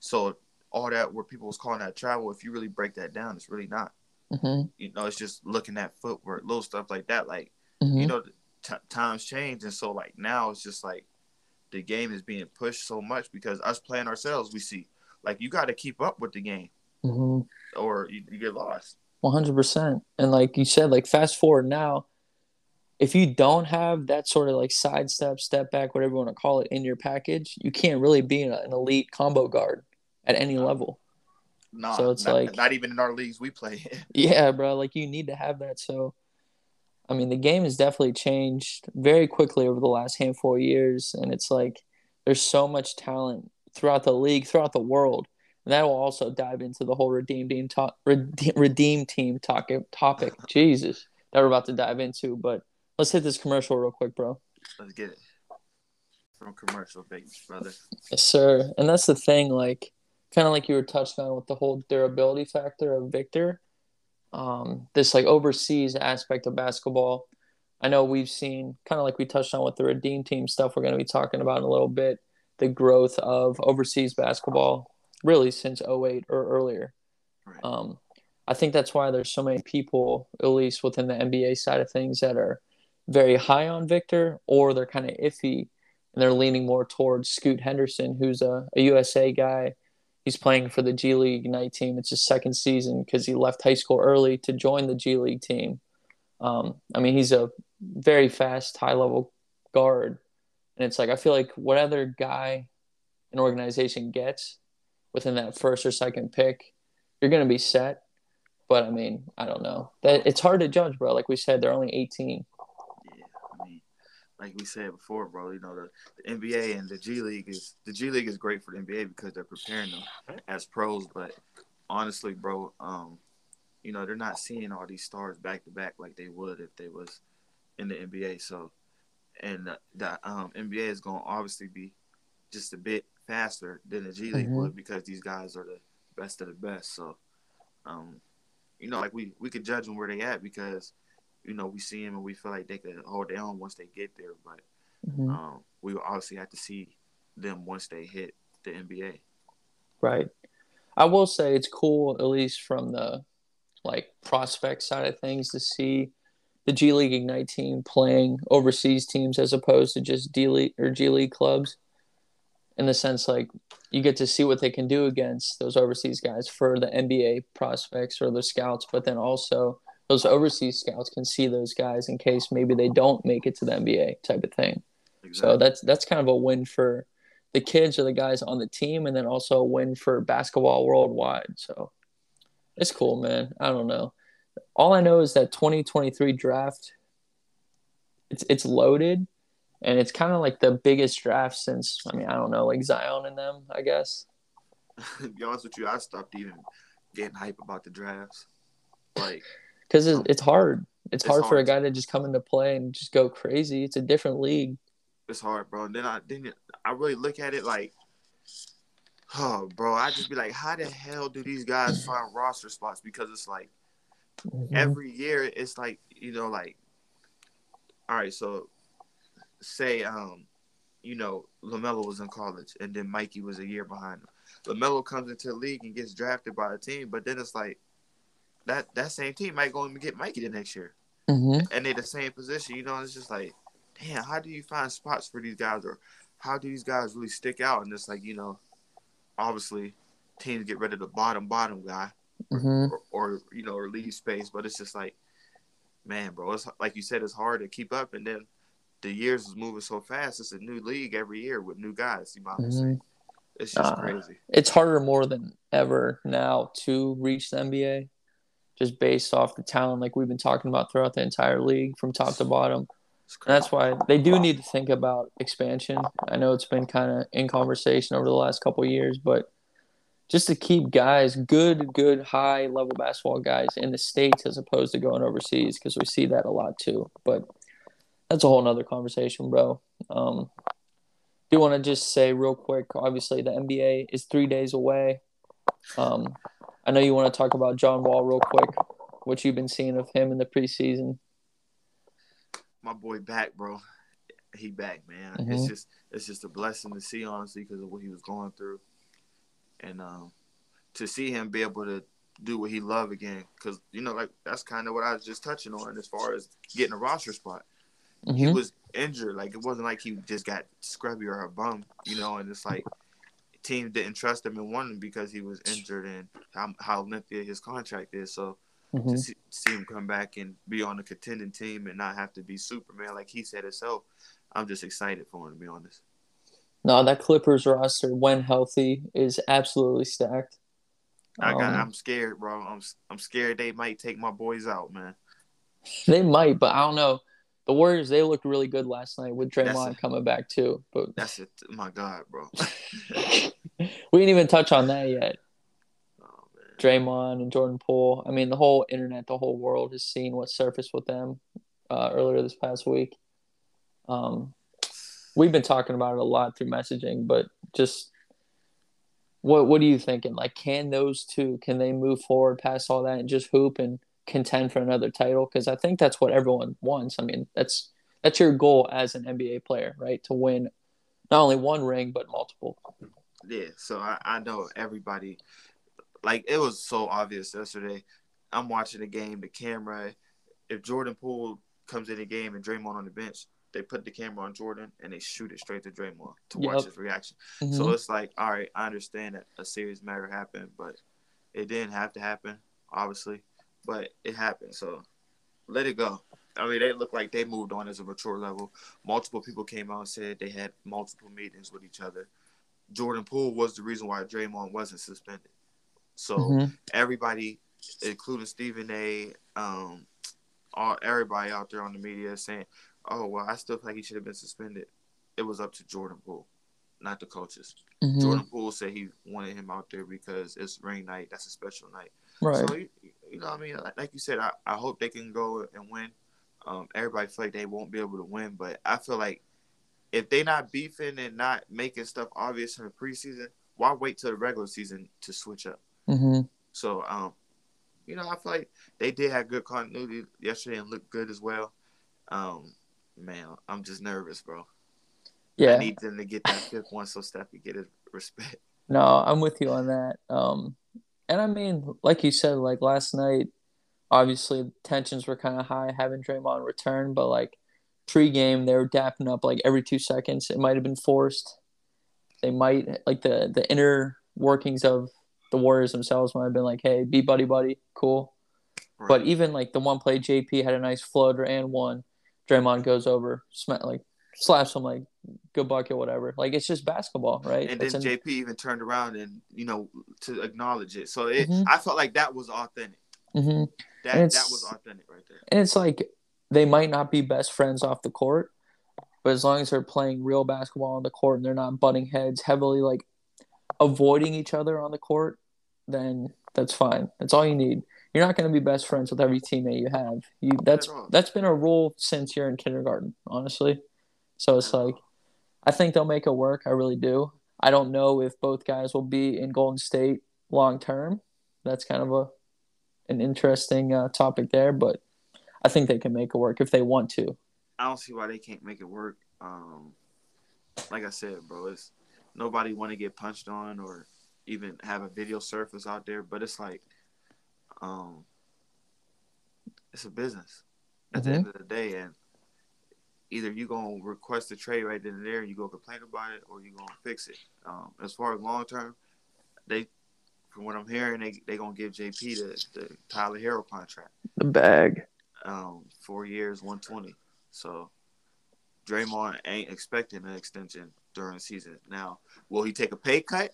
So all that where people was calling that travel, if you really break that down, it's really not. Mm-hmm. You know, it's just looking at footwork, little stuff like that. Like Mm-hmm. you know, t- times change, and so like now it's just like the game is being pushed so much because us playing ourselves, we see like you got to keep up with the game, Mm-hmm. or you, you get lost. One hundred percent. And like you said, like fast forward now, if you don't have that sort of like sidestep, step back, whatever you want to call it, in your package, you can't really be an, an elite combo guard at any level. Nah, So it's not, like- not even in our leagues we play. Yeah, bro. Like you need to have that. So, I mean, the game has definitely changed very quickly over the last handful of years, and it's like there's so much talent throughout the league, throughout the world, and that will also dive into the whole redeem team talk, redeem, redeem team topic. Topic, Jesus, that we're about to dive into. But let's hit this commercial real quick, bro. Let's get it from commercial, big brother. Yes, sir. And that's the thing, like kind of like you were touched on with the whole durability factor of Victor. Um, this like overseas aspect of basketball. I know we've seen kind of like we touched on with the Redeem Team stuff we're going to be talking about in a little bit, the growth of overseas basketball really since 08 or earlier. Right. Um, I think that's why there's so many people, at least within the NBA side of things, that are very high on Victor or they're kind of iffy and they're leaning more towards Scoot Henderson, who's a, a USA guy. He's playing for the G League Ignite team. It's his second season because he left high school early to join the G League team. Um, I mean, he's a very fast, high level guard. And it's like, I feel like what other guy an organization gets within that first or second pick, you're going to be set. But I mean, I don't know. That It's hard to judge, bro. Like we said, they're only 18. Yeah, I mean, like we said before, bro. You know the, the NBA and the G League is the G League is great for the NBA because they're preparing them as pros. But honestly, bro, um, you know they're not seeing all these stars back to back like they would if they was in the NBA. So, and the, the um, NBA is going to obviously be just a bit faster than the G League Mhm. would because these guys are the best of the best. So, um, you know, like we we could judge them where they at because you know we see them and we feel like they can hold their own once they get there. But Mhm. um, we obviously have to see them once they hit the NBA. Right. I will say it's cool, at least from the like prospect side of things, to see the G League Ignite team playing overseas teams as opposed to just D League or G League clubs. In the sense, like you get to see what they can do against those overseas guys for the NBA prospects or the scouts, but then also those overseas scouts can see those guys in case maybe they don't make it to the NBA type of thing. So that's that's kind of a win for the kids or the guys on the team, and then also a win for basketball worldwide. So it's cool, man. I don't know. All I know is that 2023 draft, it's it's loaded, and it's kind of like the biggest draft since I mean I don't know like Zion and them I guess. to be honest with you, I stopped even getting hype about the drafts. Like, Because it's, it's hard. It's, It's hard, for a guy to just come into play and just go crazy. It's a different league. it's hard, bro. And then I then I really look at it like, oh, bro. I just be like, how the hell do these guys find roster spots? Because it's like Mhm. every year, it's like you know, like, all right, so say, um, you know, Lamelo was in college, and then Mikey was a year behind him. Lamelo comes into the league and gets drafted by a team, but then it's like that that same team might go and get Mikey the next year. Mhm. and they're the same position. You know, it's just like, damn, how do you find spots for these guys, or how do these guys really stick out? And it's like, you know, obviously, teams get rid of the bottom bottom guy, Mhm. or, or you know, or leave space. But it's just like, man, bro, it's like you said, it's hard to keep up, and then the years is moving so fast. It's a new league every year with new guys. You might as well say. Mhm. It's just Uh, crazy. it's harder more than ever now to reach the NBA, just based off the talent like we've been talking about throughout the entire league from top to bottom. And that's why they do need to think about expansion. I know it's been kind of in conversation over the last couple of years, but just to keep guys, good, good, high level basketball guys in the states as opposed to going overseas, because we see that a lot too. But that's a whole nother conversation, bro. Um, do want to just say real quick. Obviously, the NBA is three days away. Um, I know you want to talk about John Wall real quick. What you've been seeing of him in the preseason? my boy back, bro. He back, man. Mhm. It's just it's just a blessing to see, honestly, because of what he was going through, and um, to see him be able to do what he love again. Because you know, like that's kind of what I was just touching on as far as getting a roster spot. Mm-hmm. He was injured. Like it wasn't like he just got scrubby or a bum, you know. And it's like teams didn't trust him and want him because he was injured and how, how lengthy his contract is. So mm-hmm. to see, see, him come back and be on a contending team and not have to be Superman like he said himself, I'm just excited for him to be honest. No, that Clippers roster, when healthy, is absolutely stacked. I got. Um, I'm scared, bro. I'm. I'm scared they might take my boys out, man. They might, but I don't know. The Warriors they looked really good last night with Draymond a, coming back too. But that's it. My God, bro. we didn't even touch on that yet. Oh, Draymond and Jordan Poole. I mean, the whole internet, the whole world has seen what surfaced with them uh, earlier this past week. Um, we've been talking about it a lot through messaging, but just what what are you thinking? Like, can those two can they move forward past all that and just hoop and contend for another title? Because I think that's what everyone wants. I mean, that's that's your goal as an NBA player, right? To win not only one ring but multiple. Yeah, so I, I know everybody. Like it was so obvious yesterday. I'm watching the game, the camera. If Jordan Poole comes in the game and Draymond on the bench, they put the camera on Jordan and they shoot it straight to Draymond to yep. watch his reaction. Mm-hmm. So it's like, all right, I understand that a serious matter happened, but it didn't have to happen, obviously, but it happened. So let it go. I mean, they look like they moved on as a mature level. Multiple people came out and said they had multiple meetings with each other. Jordan Poole was the reason why Draymond wasn't suspended. So mm-hmm. everybody, including Stephen A, um, all everybody out there on the media saying, "Oh well, I still think he should have been suspended." It was up to Jordan Poole, not the coaches. Mm-hmm. Jordan Poole said he wanted him out there because it's ring night. That's a special night. Right. So you, you know, I mean, like, like, you said, I, I hope they can go and win. Um, everybody feel like they won't be able to win, but I feel like if they not beefing and not making stuff obvious in the preseason, why wait till the regular season to switch up? Mm-hmm. So, um, you know, I feel like they did have good continuity yesterday and looked good as well. Um, man, I'm just nervous, bro. Yeah, I need them to get that fifth one so Steph can get his respect. No, I'm with you on that. Um, and I mean, like you said, like last night, obviously tensions were kind of high having Draymond return, but like pre-game they were dapping up like every two seconds. It might have been forced. They might like the the inner workings of the Warriors themselves might have been like, "Hey, be buddy buddy, cool." Right. But even like the one play, JP had a nice floater and one. Draymond goes over, sm- like slaps him like good bucket, whatever. Like it's just basketball, right? And then in... JP even turned around and you know to acknowledge it. So it, mm-hmm. I felt like that was authentic. Mm-hmm. That that was authentic right there. And it's like they might not be best friends off the court, but as long as they're playing real basketball on the court and they're not butting heads heavily, like avoiding each other on the court, then that's fine. That's all you need. You're not going to be best friends with every teammate you have. You that's that's been a rule since you're in kindergarten, honestly. So it's like I think they'll make it work. I really do. I don't know if both guys will be in Golden State long term. That's kind of a an interesting uh, topic there, but I think they can make it work if they want to. I don't see why they can't make it work. Um, like I said, bro, it's nobody want to get punched on or even have a video surface out there, but it's like, um, it's a business at mm-hmm. the end of the day, and either you gonna request a trade right then and there, and you go complain about it, or you gonna fix it. Um, as far as long term, they, from what I'm hearing, they they gonna give JP the, the Tyler Herro contract, the bag, um, four years, one twenty. So Draymond ain't expecting an extension during the season. Now, will he take a pay cut?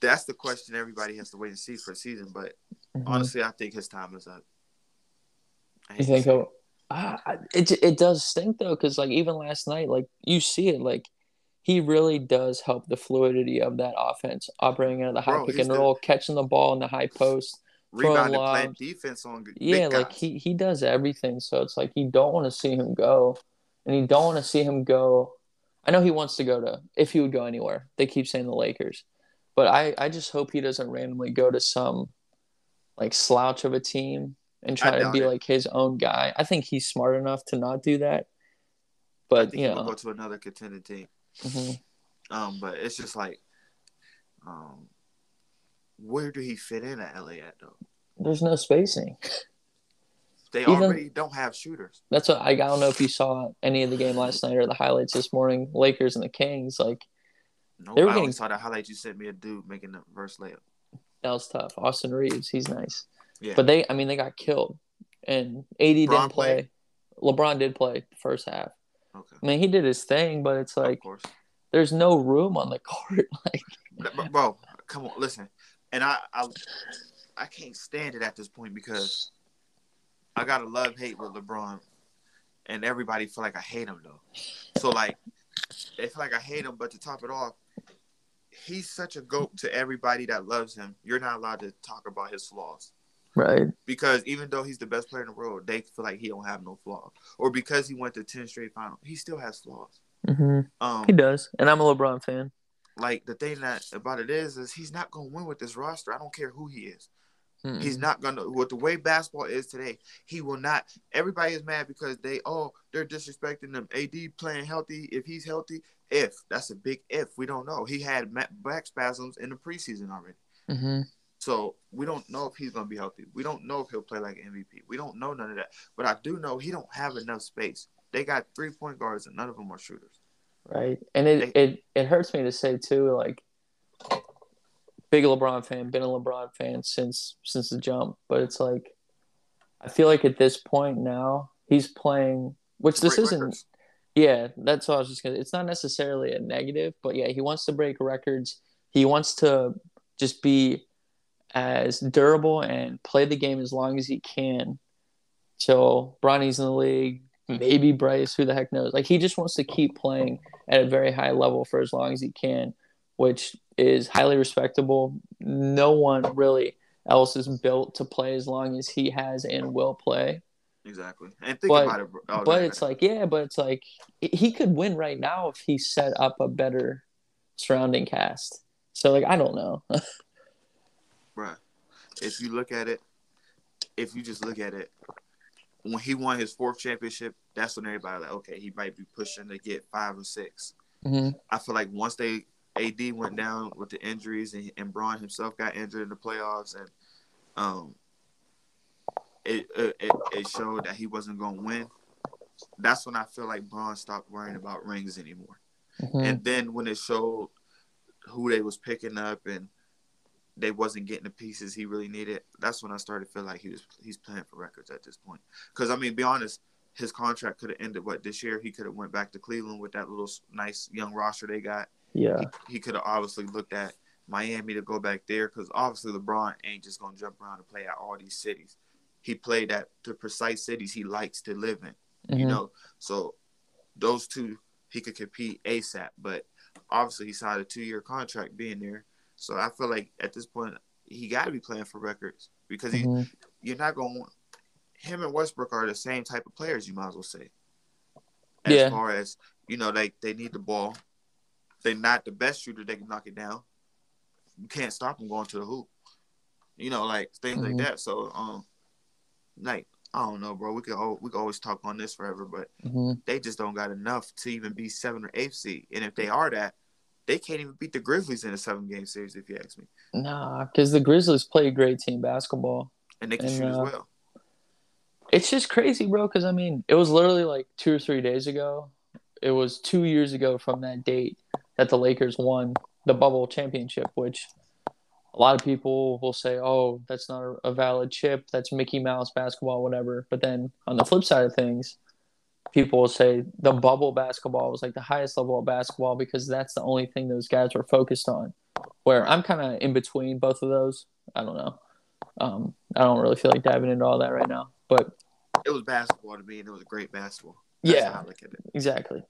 That's the question everybody has to wait and see for a season. But mm-hmm. honestly, I think his time is up. You think he'll? Uh, it it does stink though, because like even last night, like you see it, like he really does help the fluidity of that offense, operating out of the high Bro, pick and roll, catching the ball in the high post, rebounding, playing defense on. Yeah, like he he does everything. So it's like you don't want to see him go, and you don't want to see him go. I know he wants to go to if he would go anywhere. They keep saying the Lakers, but I I just hope he doesn't randomly go to some like slouch of a team and try to be it. like his own guy. I think he's smart enough to not do that. But you know, go to another contending team. Mm-hmm. Um, but it's just like, um, where do he fit in at LA at though? There's no spacing. They Even- already don't have shooters. That's what I, I don't know if you saw any of the game last night or the highlights this morning. Lakers and the Kings, like No, They were I only saw the highlights. you sent me a dude making the reverse layup. that was tough. Austin Reaves, he's nice, Yeah, but they, I mean, they got killed, and AD LeBron didn't play. LeBron did play the first half. okay, I mean, he did his thing, but it's like of course. there's no room on the court. Like, bro, come on, listen. And I, I, I can't stand it at this point because I got a love hate with LeBron, and everybody feel like I hate him though. So like, they feel like I hate him, but to top it off, he's such a goat to everybody that loves him. You're not allowed to talk about his flaws right? because even though he's the best player in the world, they feel like he don't have no flaws. Or because he went to ten straight finals, he still has flaws. hmm Um, He does, and I'm a LeBron fan. Like the thing that about it is, is he's not gonna win with this roster. I don't care who he is. Mm-mm. He's not gonna with the way basketball is today. He will not. Everybody is mad because they oh they're disrespecting them. AD playing healthy. If he's healthy, if that's a big if. We don't know. He had back spasms in the preseason already, Mhm. so we don't know if he's gonna be healthy. We don't know if he'll play like MVP. We don't know none of that. But I do know he don't have enough space. They got three point guards and none of them are shooters. Right? And it, it it hurts me to say too, like big LeBron fan, been a LeBron fan since since the jump, but it's like I feel like at this point now he's playing, which this Break isn't. records. Yeah, that's what I was just gonna. It's not necessarily a negative, but yeah, he wants to break records. He wants to just be as durable and play the game as long as he can. So Bronny's in the league, Hmm. maybe Bryce, who the heck knows? Like he just wants to keep playing at a very high level for as long as he can, which is highly respectable. No one really else is built to play as long as he has and will play. Exactly. And think But- about it. Oh, But it's like, yeah, but it's like he could win right now if he set up a better surrounding cast. So like, I don't know. Bruh, if you look at it, if you just look at it, when he won his fourth championship, that's when everybody like, okay, he might be pushing to get five or 6 hmm I feel like once they AD went down with the injuries and, and Bron himself got injured in the playoffs and um it it, it, showed that he wasn't going to win. That's when I feel like Bron stopped worrying about rings anymore. hmm And then when it showed who they was picking up and they wasn't getting the pieces he really needed, that's when I started to feel like he was he's playing for records at this point. Because I mean, be honest, his contract could have ended what this year. He could have went back to Cleveland with that little nice young roster they got. Yeah. He, he could have obviously looked at Miami to go back there because obviously LeBron ain't just gonna jump around and play at all these cities. He played at the precise cities he likes to live in you Mhm. know. So those two he could compete ASAP, but obviously he signed a two year contract being there. So I feel like at this point he got to be playing for records because he, Mhm. you're not going to him and Westbrook are the same type of players. You might as well say. As Yeah. far as you know, they they need the ball. They're not the best shooter. They can knock it down. You can't stop them going to the hoop. You know, like things Mhm. like that. So, um, like I don't know, bro. We could we could always talk on this forever, but Mhm. they just don't got enough to even be seven or eighth seed. And if they are that, they can't even beat the Grizzlies in a seven game series, if you ask me. Nah, because the Grizzlies play great team basketball. And they can And, shoot as uh, well. It's just crazy, bro. Because I mean, it was literally like two or three days ago. It was two years ago from that date that the Lakers won the bubble championship, which a lot of people will say, "Oh, that's not a, a valid chip. That's Mickey Mouse basketball, whatever." But then on the flip side of things, people will say the bubble basketball was like the highest level of basketball because that's the only thing those guys were focused on. Where I'm kind of in between both of those. I don't know. Um, I don't really feel like diving into all that right now, but It was basketball to me, and it was a great basketball. That's yeah, how I look at it. exactly.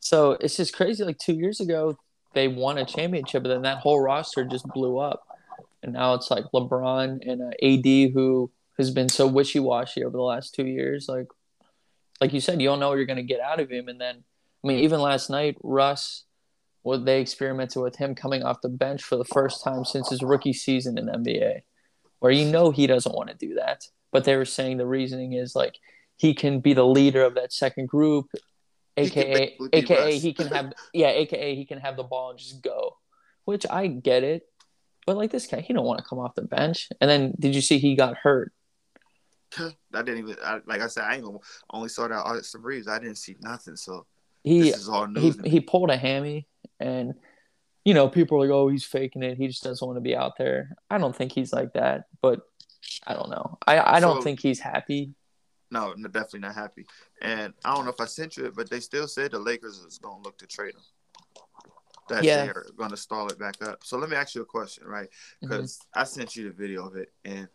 So it's just crazy. Like two years ago, they won a championship, but then that whole roster just blew up, and now it's like LeBron and uh, AD, who has been so wishy washy over the last two years. Like, like you said, you don't know what you're going to get out of him. And then, I mean, even last night, Russ, what they experimented with him coming off the bench for the first time since his rookie season in the NBA, where you know he doesn't want to do that. But they were saying the reasoning is like he can be the leader of that second group, aka aka Russ. he can have yeah, aka he can have the ball and just go, which I get it, but like this guy, he don't want to come off the bench. And then did you see he got hurt? I didn't even I, like I said. I ain't only saw that Austin Reaves. I didn't see nothing. So He this is all he news. to he pulled a hammy, and you know people are like, oh, he's faking it. He just doesn't want to be out there. I don't think he's like that, but I don't know. I I don't So- think he's happy. no, no, definitely not happy. And I don't know if I sent you it, but they still said the Lakers is gonna look to trade him. That Yeah. they're gonna stall it back up. So let me ask you a question, right? Mm-hmm. Because I sent you the video of it, and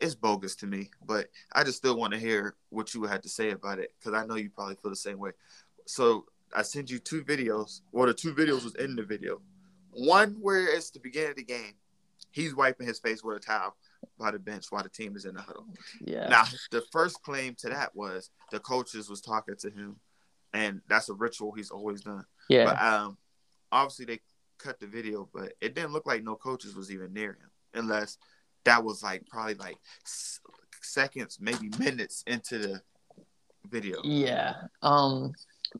it's bogus to me. But I just still want to hear what you had to say about it, because I know you probably feel the same way. So I sent you two videos. Well, the two videos was in the video. One where it's the beginning of the game. He's wiping his face with a towel by the bench while the team is in the huddle. Yeah. Now, the first claim to that was the coaches was talking to him, and that's a ritual he's always done. yeah. But um, obviously they cut the video, but it didn't look like no coaches was even near him, unless that was like probably like seconds, maybe minutes into the video. Yeah. Um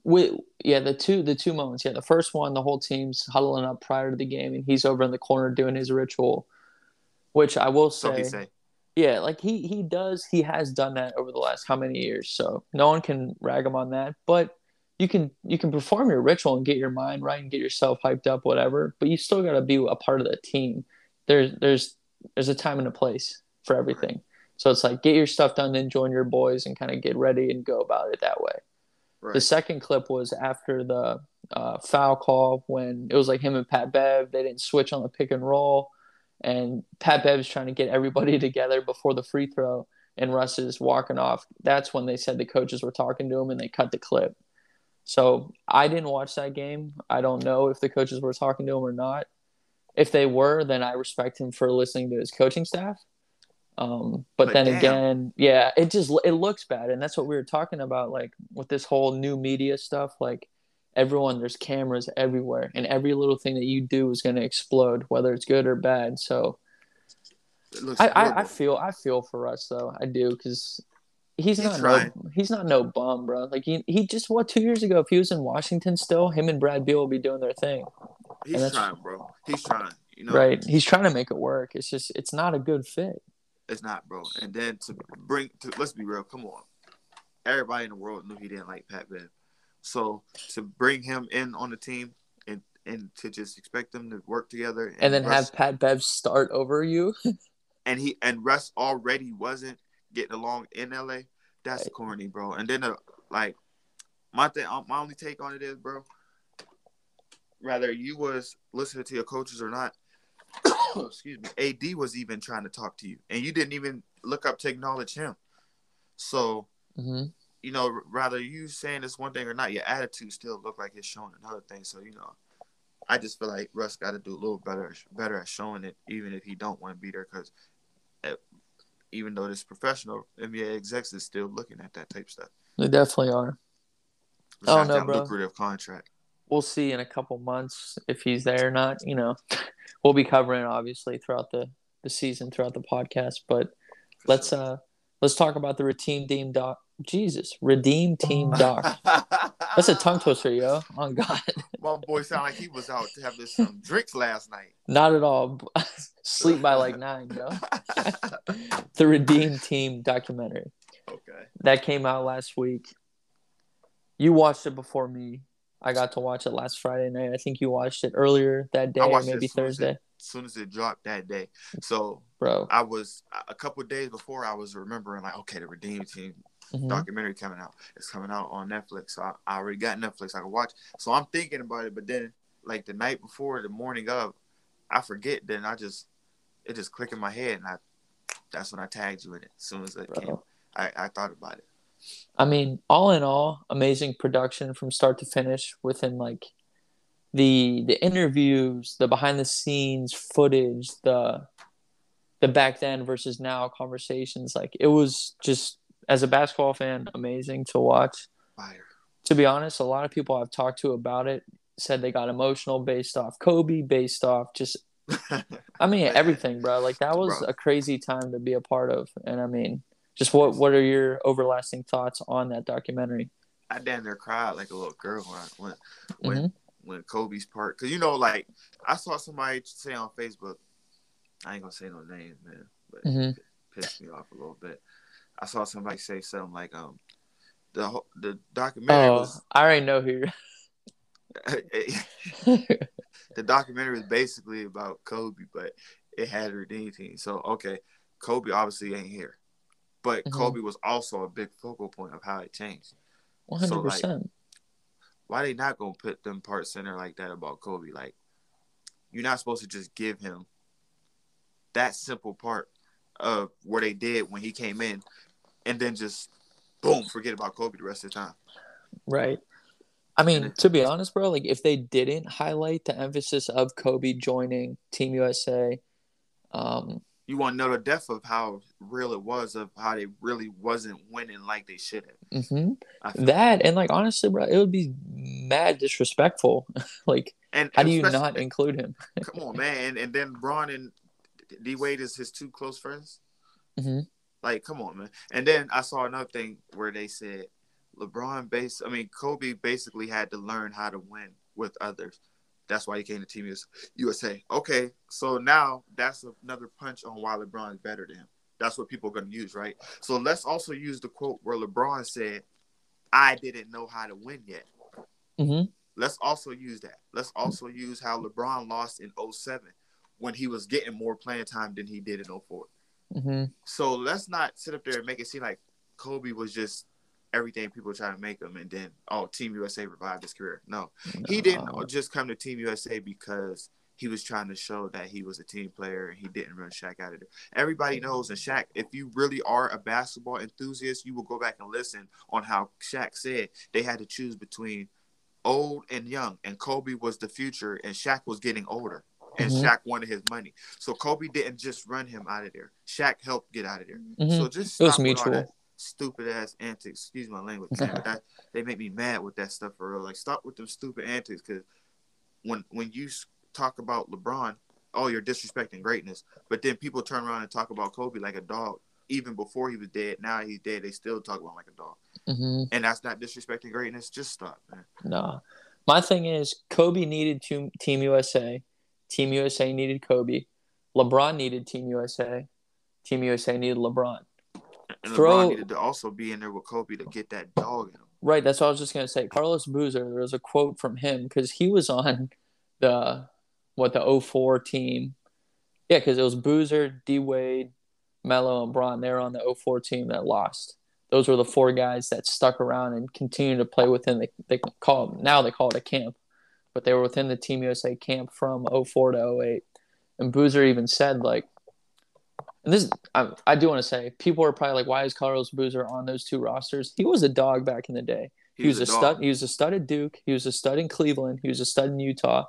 we yeah, the two the two moments. Yeah, the first one, the whole team's huddling up prior to the game and he's over in the corner doing his ritual. Which I will say, say, yeah, like he he does he has done that over the last how many years. So no one can rag him on that. But you can you can perform your ritual and get your mind right and get yourself hyped up, whatever, but you still gotta be a part of the team. There's there's there's a time and a place for everything. So it's like get your stuff done, then join your boys and kind of get ready and go about it that way. right? The second clip was after the uh, foul call when it was like him and Pat Bev. They didn't switch on the pick and roll, and Pat Bev's trying to get everybody together before the free throw, and Russ is walking off. That's when they said the coaches were talking to him, and they cut the clip. So I didn't watch that game. I don't know if the coaches were talking to him or not. If they were, then I respect him for listening to his coaching staff. Um, but, But then damn. again, yeah, it just it looks bad, and that's what we were talking about, like with this whole new media stuff. Like everyone, there's cameras everywhere, and every little thing that you do is going to explode, whether it's good or bad. So I, I, I feel I feel for us though. I do because he's, He's not trying. no he's not no bum, bro. Like he he just what two years ago, if he was in Washington still, him and Brad Beal would be doing their thing, He's trying, bro. He's trying. You know, right? He's trying to make it work. It's just it's not a good fit. It's not, bro. And then to bring to let's be real, come on. Everybody in the world knew he didn't like Pat Bev. So to bring him in on the team and and to just expect them to work together and, And then Russ, have Pat Bev start over you. and he and Russ already wasn't getting along in LA. That's Right. corny, bro. And then uh, like my thing, my only take on it is, bro. Rather you was listening to your coaches or not, excuse me. AD was even trying to talk to you, and you didn't even look up to acknowledge him. So hmm you know, rather you saying this one thing or not, your attitude still look like it's showing another thing. So you know, I just feel like Russ got to do a little better, better at showing it, even if he don't want to be there, because even though this professional NBA execs is still looking at that type stuff. They definitely are. Besides no, that bro. lucrative contract. We'll see in a couple months if he's there or not. You know, we'll be covering it obviously throughout the the season, throughout the podcast. But let's uh let's talk about the redeem team doc. Jesus, redeem team doc. That's a tongue twister, yo. On God, My boy sounded like he was out to have this some drinks last night. not at all. Sleep by like nine, yo. The redeem team documentary okay. that came out last week. You watched it before me. I got to watch it last Friday night. I think you watched it earlier that day, or it maybe as soon as Thursday, As soon as it dropped that day. So bro. I was a couple days before I was remembering like, okay, the Redeem Team Mhm. documentary coming out. It's coming out on Netflix. So I, I already got Netflix. I can watch. So I'm thinking about it, but then like the night before, the morning of, I forget. Then I just it just clicked in my head, and I that's when I tagged you in it. As soon as it Bro. came, I, I thought about it. I mean, all in all, amazing production from start to finish. Within like the the interviews, the behind the scenes footage, the the back then versus now conversations. Like it was just as a basketball fan, amazing to watch. Fire. To be honest, a lot of people I've talked to about it said they got emotional based off Kobe, based off just I mean everything, bro. Like that was Bro. a crazy time to be a part of, and I mean, just what what are your overlasting thoughts on that documentary? I damn near cried like a little girl when I- when when Mhm. when Kobe's part because you know like I saw somebody say on Facebook I ain't gonna say no names, man, but Mhm. it pissed me off a little bit. I saw somebody say something like, um, the the documentary Oh, was I already know who. you're- the documentary was basically about Kobe, but it had a redeem team. So okay, Kobe obviously ain't here, but Mhm. Kobe was also a big focal point of how it changed. Hundred percent. Why they not gonna put them part center like that about Kobe? Like, you're not supposed to just give him that simple part of what they did when he came in, and then just boom, forget about Kobe the rest of the time. Right. I mean, to be honest, bro, like if they didn't highlight the emphasis of Kobe joining Team USA, um, You want to know the depth of how real it was, of how they really wasn't winning like they should have. mhm. Feel. that and like honestly, bro, it would be mad disrespectful. like, And how do you not include him? Come on, man. And, and then Bron and D Wade is his two close friends. Mhm. Like, come on, man. And then I saw another thing where they said LeBron base I mean, Kobe basically had to learn how to win with others. That's why he came to Team US- USA. Okay, so now that's another punch on why LeBron is better than him. That's what people are going to use, right? So let's also use the quote where LeBron said, I didn't know how to win yet. hmm Let's also use that. Let's also use how LeBron lost in 07 when he was getting more playing time than he did in 04. hmm So let's not sit up there and make it seem like Kobe was just everything people try to make him and then, oh, Team USA revived his career. No, he didn't just come to Team USA because he was trying to show that he was a team player and he didn't run Shaq out of there. Everybody knows, and Shaq, if you really are a basketball enthusiast, you will go back and listen on how Shaq said they had to choose between old and young, and Kobe was the future, and Shaq was getting older, and Mhm. Shaq wanted his money. So Kobe didn't just run him out of there. Shaq helped get out of there. Mhm. So just It was stop with all mutual. Stupid ass antics. Excuse my language, that they make me mad with that stuff for real. Like stop with them stupid antics because when when you talk about LeBron, oh you're disrespecting greatness, but then people turn around and talk about Kobe like a dog. Even before he was dead, now he's dead. They still talk about him like a dog, hmm and that's not disrespecting greatness. Just stop, man. No. My thing is Kobe needed to, Team USA. Team USA needed Kobe. LeBron needed Team USA. Team USA needed LeBron. And Throw- LeBron needed to also be in there with Kobe to get that dog in him. Right, that's what I was just gonna say. Carlos Boozer, there was a quote from him because he was on the what the 04 team. Yeah, because it was Boozer, D Wade, Melo, and Bron. They were on the 04 team that lost. Those were the four guys that stuck around and continued to play within the they call now they call it a camp, but they were within the Team USA camp from 04 to 08. And Boozer even said like, and this I, I do want to say people are probably like, why is Carlos Boozer on those two rosters? He was a dog back in the day. He, was, a, dog. stud. He was a stud at Duke. He was a stud in Cleveland. He was a stud in Utah.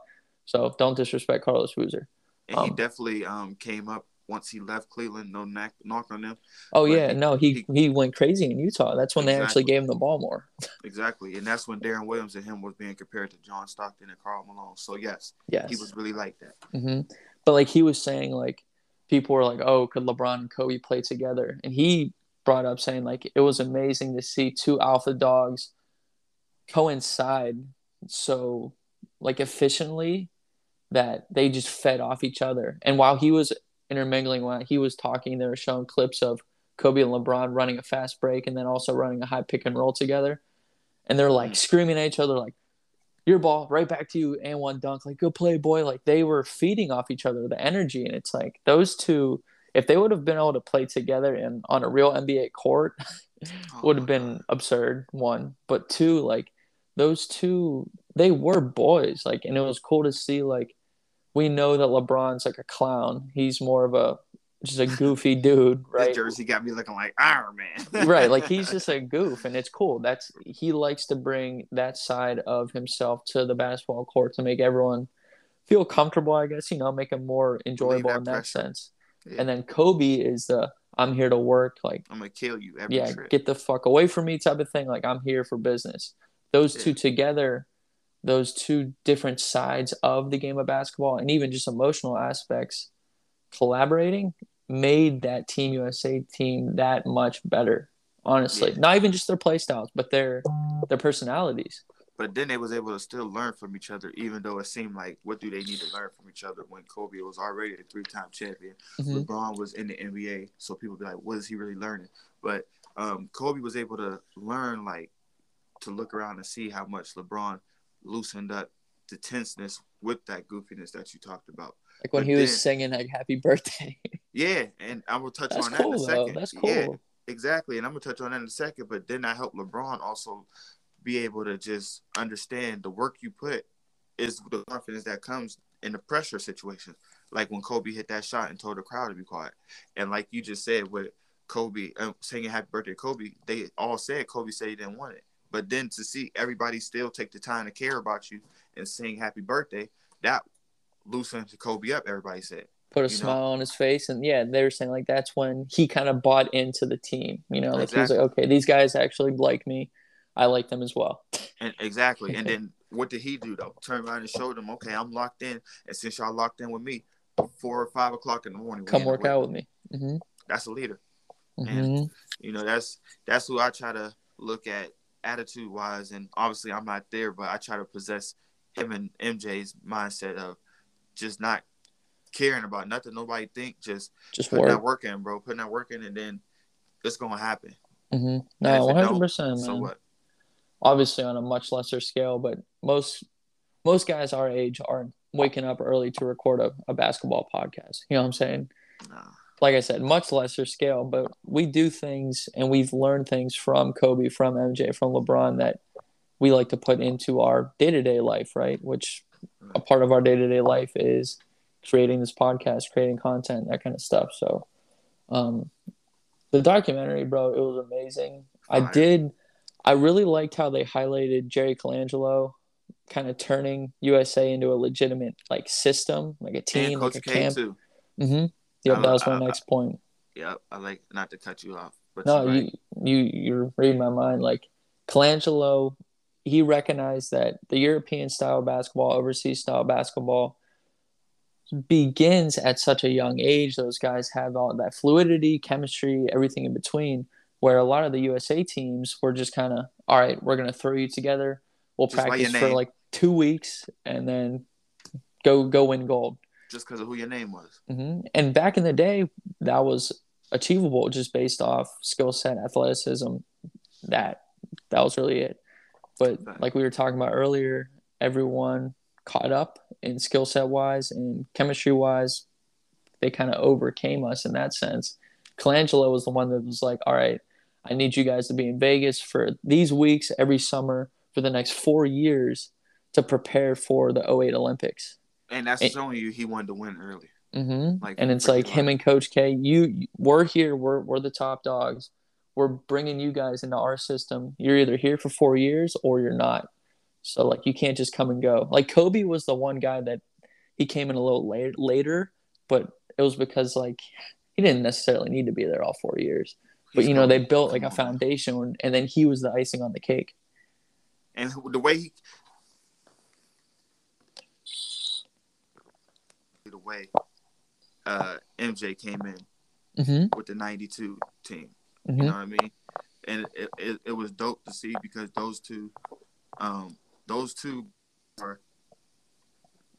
So don't disrespect Carlos Boozer. and he um, definitely um came up once he left Cleveland. No knock, knock on them. Oh But yeah, he- no, he, he went crazy in Utah. That's when they actually gave him the ball more. Exactly, and that's when Deron Williams and him was being compared to John Stockton and Carl Malone. So yes, Yes. he was really like that. hmm But like he was saying, like people were like, "Oh, could LeBron and Kobe play together?" And he brought up saying like it was amazing to see two alpha dogs coincide so like efficiently that they just fed off each other. And while he was intermingling, while he was talking, they were showing clips of Kobe and LeBron running a fast break and then also running a high pick and roll together. And they're like mm. screaming at each other, like, your ball right back to you and one dunk like good play boy. Like they were feeding off each other the energy. And it's like those two if they would have been able to play together and on a real nba court Oh would have oh, my been absurd one. But two like those two they were boys. Like and it was cool to see like we know that lebron's like a clown. He's more of a just a goofy dude right This jersey got me looking like Iron Man. right like he's just a goof and it's cool that's he likes to bring that side of himself to the basketball court to make everyone feel comfortable i guess you know make it more enjoyable that in that pressure. sense Yeah. and then kobe is the i'm here to work like I'm gonna kill you every yeah trip. get the fuck away from me type of thing like i'm here for business those two together those two different sides of the game of basketball and even just emotional aspects collaborating made that team usa team that much better honestly Yeah. not even just their play styles but their their personalities But then they was able to still learn from each other, even though it seemed like what do they need to learn from each other when Kobe was already a three time champion. Mhm. LeBron was in the NBA, so people be like, what is he really learning? But um, Kobe was able to learn like to look around and see how much LeBron loosened up the tenseness with that goofiness that you talked about. Like when But he was then- singing like "Happy Birthday." Yeah, and I'm gonna touch That's on cool that in a though. second. That's cool. Yeah, exactly, and I'm gonna touch on that in a second. But then I helped LeBron also be able to just understand the work you put is the confidence that comes in the pressure situations. Like when Kobe hit that shot and told the crowd to be quiet, and like you just said with Kobe uh, singing "Happy Birthday, Kobe," they all said Kobe said he didn't want it. But then to see everybody still take the time to care about you and sing "Happy Birthday," that loosened Kobe up. Everybody said. Put a You know? smile on his face, and yeah, they were saying like that's when he kind of bought into the team. You know, like he was like, okay, these guys actually like me. I like them as well. And exactly. And then what did he do though? Turn around and show them, okay, I'm locked in. And since y'all locked in with me, four or five o'clock in the morning, Come work out with me. hmm That's a leader. hmm You know, that's that's who I try to look at attitude wise. And obviously I'm not there, but I try to possess him and MJ's mindset of just not caring about nothing nobody think, just Just putting that work. work in, bro. Putting that work in and then it's gonna happen. Mm-hmm. No, one hundred percent, So what? Obviously on a much lesser scale, but most most guys our age are waking up early to record a, a basketball podcast. You know what I'm saying? Nah. like I said, much lesser scale, but we do things and we've learned things from Kobe, from MJ, from LeBron that we like to put into our day to day life, right? Which a part of our day to day life is creating this podcast, creating content, that kind of stuff. So, um, the documentary, bro, it was amazing. I did, I really liked how they highlighted Jerry Colangelo kind of turning USA into a legitimate like system, like a team, like a K camp. too. Mm-hmm. Yep, I- that was my I- next point. Yep. I like not to cut you off. But No, you're right. you you you're reading my mind. Like Colangelo, he recognized that the European style basketball, overseas style basketball, begins at such a young age. Those guys have all that fluidity, chemistry, everything in between. Where a lot of the USA teams were just kind of, all right, we're gonna throw you together. We'll Just practice for like two weeks and then go go win gold. just because of who your name was. hmm And back in the day, that was achievable just based off skill set, athleticism. That that was really it. But like we were talking about earlier, everyone caught up in skill set wise and chemistry wise. They kind of overcame us in that sense. Colangelo was the one that was like, "All right, I need you guys to be in Vegas for these weeks every summer for the next four years to prepare for the 08 Olympics." And that's It- showing you he wanted to win early. hmm Like, and it's like him and Coach K. You, we're here. We're we're the top dogs. We're bringing you guys into our system. You're either here for four years or you're not. So like you can't just come and go. Like Kobe was the one guy that he came in a little later, later, but it was because like he didn't necessarily need to be there all four years. But He's you know they built like a foundation, and then he was the icing on the cake. And the way he, the way uh, MJ came in Mm-hmm. with the '92 team. Hmm You know what I mean? And it, it, it was dope to see because those two, um, those two are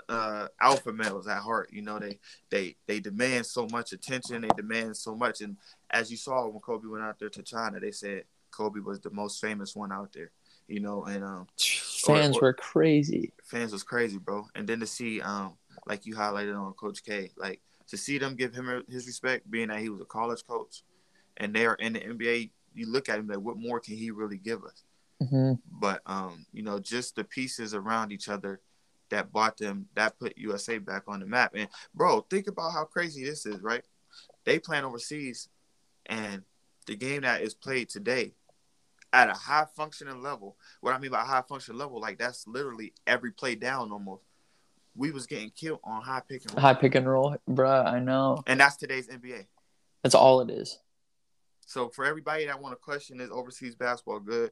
uh, alpha males at heart. You know, they they they demand so much attention. They demand so much. And as you saw when Kobe went out there to China, they said Kobe was the most famous one out there. You know, and um, Fans or- were crazy. fans was crazy, bro. And then to see, um, like you highlighted on Coach K, like to see them give him his respect, being that he was a college coach, and they are in the NBA. You look at him like, what more can he really give us? hmm But um, you know, just the pieces around each other that bought them, that put USA back on the map. And bro, think about how crazy this is, right? They playing overseas, and the game that is played today at a high functioning level. What I mean by high functioning level, like that's literally every play down almost. We was getting killed on high pick and roll. High pick and roll, bruh. I know. and that's today's NBA. That's all it is. So for everybody that want to question is overseas basketball good?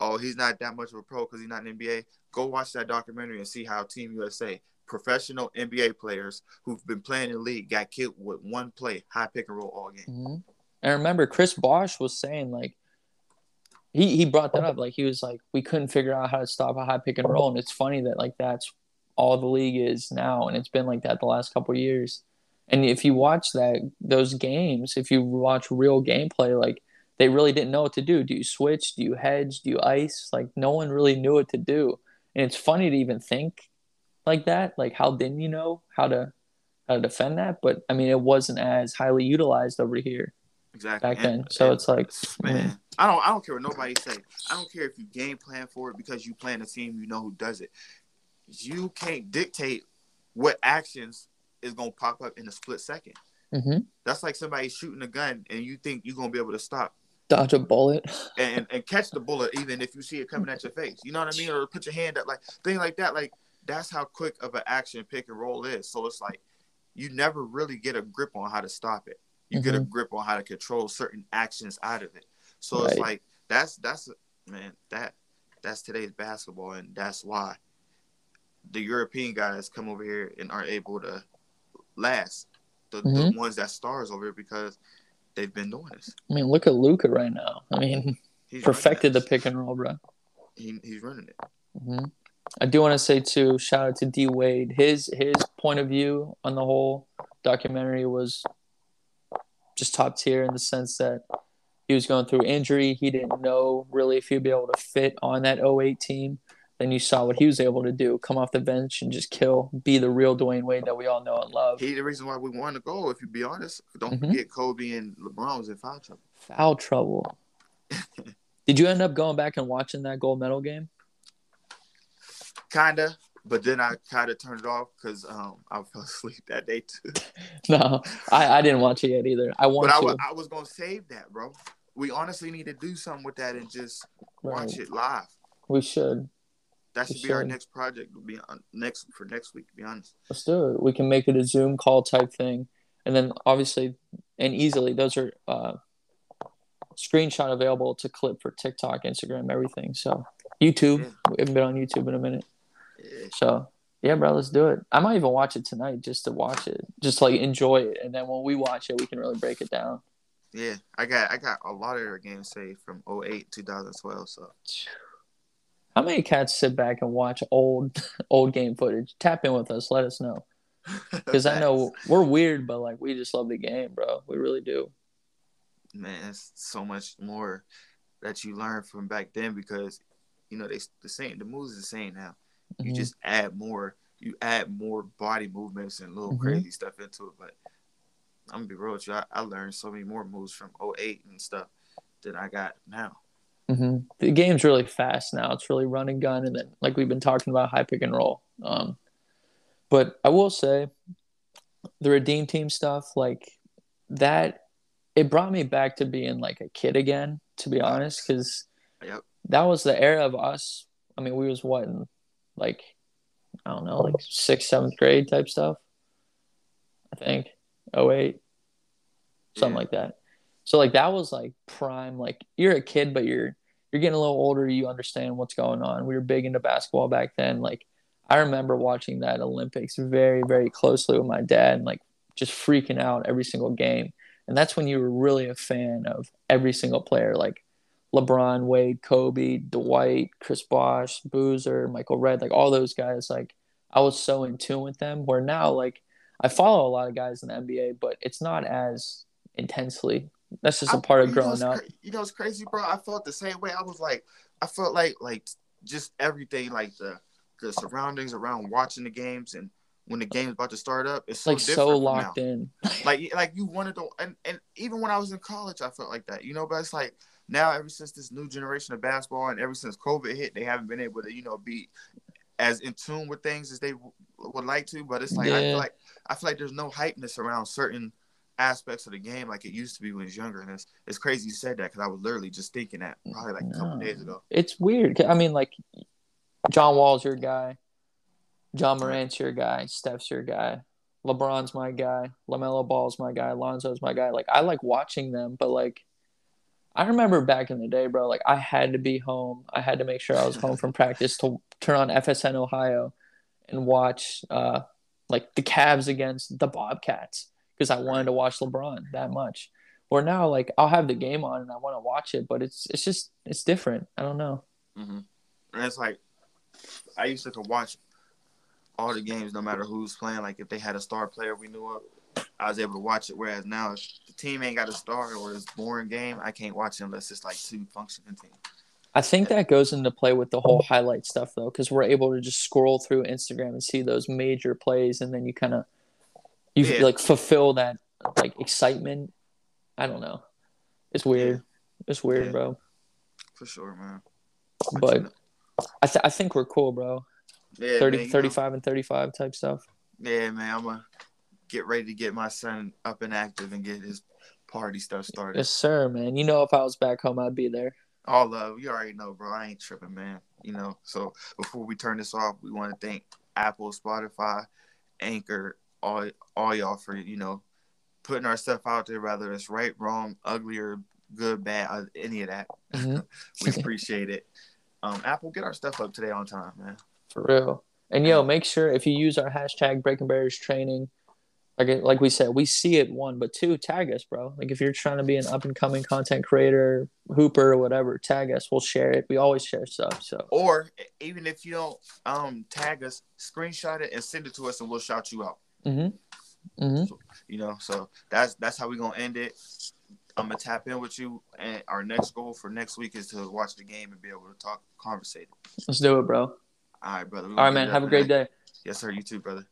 Oh, he's not that much of a pro because he's not in NBA. Go watch that documentary and see how Team USA, professional NBA players who've been playing in the league, got killed with one play, high pick and roll all game. hmm And remember, Chris Bosh was saying like he he brought that up. Like he was like, we couldn't figure out how to stop a high pick and roll, and it's funny that like that's all the league is now, and it's been like that the last couple years. And if you watch that those games, if you watch real gameplay, like they really didn't know what to do. Do you switch? Do you hedge? Do you ice? Like no one really knew what to do. And it's funny to even think like that. Like how didn't you know how to how to defend that? But I mean, it wasn't as highly utilized over here exactly back And- then. So and, it's like, man, mm, I don't I don't care what nobody say. I don't care if you game plan for it because you plan a team, you know who does it. You can't dictate what actions is gonna pop up in a split second. mhm. That's like somebody shooting a gun and you think you're gonna be able to stop dodge a bullet. and, and catch the bullet even if you see it coming at your face. You know what I mean? Or put your hand up like thing like that. Like that's how quick of an action pick and roll is. So it's like you never really get a grip on how to stop it. You get a grip on how to control certain actions out of it. So it's like that's that's man that that's today's basketball and that's why the European guys come over here and are able to last. The, the Mhm. ones that stars over here because they've been doing this. I mean, look at Luka right now. I mean, He's perfected the pick and roll, bro. He, he's running it. hmm I do want to say too, shout out to D Wade. His his point of view on the whole documentary was just top tier in the sense that he was going through injury. He didn't know really if he'd be able to fit on that 08 team. Then you saw what he was able to do: come off the bench and just kill, be the real Dwyane Wade that we all know and love. He the reason why we wanted to go. If you be honest, don't Mhm. forget Kobe and LeBron was in foul trouble. Foul trouble. Did you end up going back and watching that gold medal game? Kinda, but then I kind of turned it off because um I fell asleep that day too. No, I, I didn't watch it yet either. I want But I to. I was gonna save that, bro. We honestly need to do something with that and just watch Right. it live. We should. That should be our next project. To be on next for next week. To be honest. Let's do it. We can make it a Zoom call type thing, and then obviously and easily those are uh, screenshot available to clip for TikTok, Instagram, everything. So YouTube, Yeah. we haven't been on YouTube in a minute. Yeah. So yeah, bro, let's do it. I might even watch it tonight just to watch it, just like enjoy it, and then when we watch it, we can really break it down. Yeah, I got I got a lot of their games saved from 08, 2012. So How many cats sit back and watch old old game footage? Tap in with us. Let us know because I know we're weird, but like we just love the game, bro. We really do. man, it's so much more that you learn from back then because you know they the same the moves are the same now. You Mhm. just add more, you add more body movements and little Mhm. crazy stuff into it. But I'm gonna be real with you, I, I learned so many more moves from 08 and stuff than I got now. Hmm The game's really fast now. It's really run and gun, and then like we've been talking about high pick and roll. Um, but I will say, the redeem team stuff like that, it brought me back to being like a kid again. To be honest, because Yep. that was the era of us. I mean, we was what in like I don't know, like sixth, seventh grade type stuff. I think 08, something Yeah. like that. So like that was like prime. Like you're a kid, but you're you're getting a little older. You understand what's going on. We were big into basketball back then. Like I remember watching that Olympics very very closely with my dad, and like just freaking out every single game. And that's when you were really a fan of every single player, like LeBron, Wade, Kobe, Dwight, Chris Bosh, Boozer, Michael Redd, like all those guys. Like I was so in tune with them. Where now, like I follow a lot of guys in the NBA, but it's not as intensely. That's just a part of growing up. you know, it's crazy, bro. I felt the same way. I was like, I felt like like just everything, like the the surroundings around watching the games and when the game's about to start up, it's so like so locked now. in. like like you wanted to and, and even when I was in college I felt like that you know but it's like now ever since this new generation of basketball and ever since COVID hit they haven't been able to you know be as in tune with things as they w- would like to but it's like I feel like I feel like there's no hypeness around certain aspects of the game like it used to be when I was younger and it's it's crazy you said that because I was literally just thinking that probably like a couple No. days ago It's weird. I mean, like John Wall's your guy, Ja Morant's your guy, Steph's your guy, LeBron's my guy, Lamelo Ball's my guy, Lonzo's my guy. Like I like watching them, but like I remember back in the day, bro. Like I had to be home. I had to make sure I was home from practice to turn on FSN Ohio and watch uh like the Cavs against the Bobcats because I wanted to watch LeBron that much. Or now, like I'll have the game on and I want to watch it, but it's it's just it's different. I don't know. Mm-hmm. And it's like I used to watch all the games, no matter who's playing. Like if they had a star player we knew of, I was able to watch it. Whereas now, if the team ain't got a star or it's boring game, I can't watch it unless it's like two functioning teams. I think that goes into play with the whole highlight stuff though, because we're able to just scroll through Instagram and see those major plays, and then you kind of you Yeah. like fulfill that like excitement. I don't know. It's weird. It's weird, Yeah. bro. For sure, man. But I th- I think we're cool, bro. yeah, 30, man, you know, 35 and 35 type stuff. Yeah, man. I'm gonna get ready to get my son up and active and get his party stuff started. Yes, sir, man. You know, if I was back home, I'd be there. All love. You already know, bro. I ain't tripping, man. You know. So before we turn this off, we want to thank Apple, Spotify, Anchor, all all y'all for you know putting our stuff out there, whether it's right, wrong, ugly, or good, bad, uh, any of that. Mhm. we appreciate it. Um, Apple, get our stuff up today on time, man. For real. And yo, make sure if you use our hashtag Breaking Barriers Training, like like we said, we see it one, but two, tag us, bro. Like if you're trying to be an up and coming content creator, hooper, or whatever, tag us. We'll share it. We always share stuff. So Or even if you don't um tag us, screenshot it and send it to us, and we'll shout you out. Hmm hmm You know, so that's that's how we're gonna end it. I'm gonna tap in with you, and our next goal for next week is to watch the game and be able to talk, conversate. Let's do it, bro. All right, brother. All right, man. Have a great day. Yes, sir. You too, brother.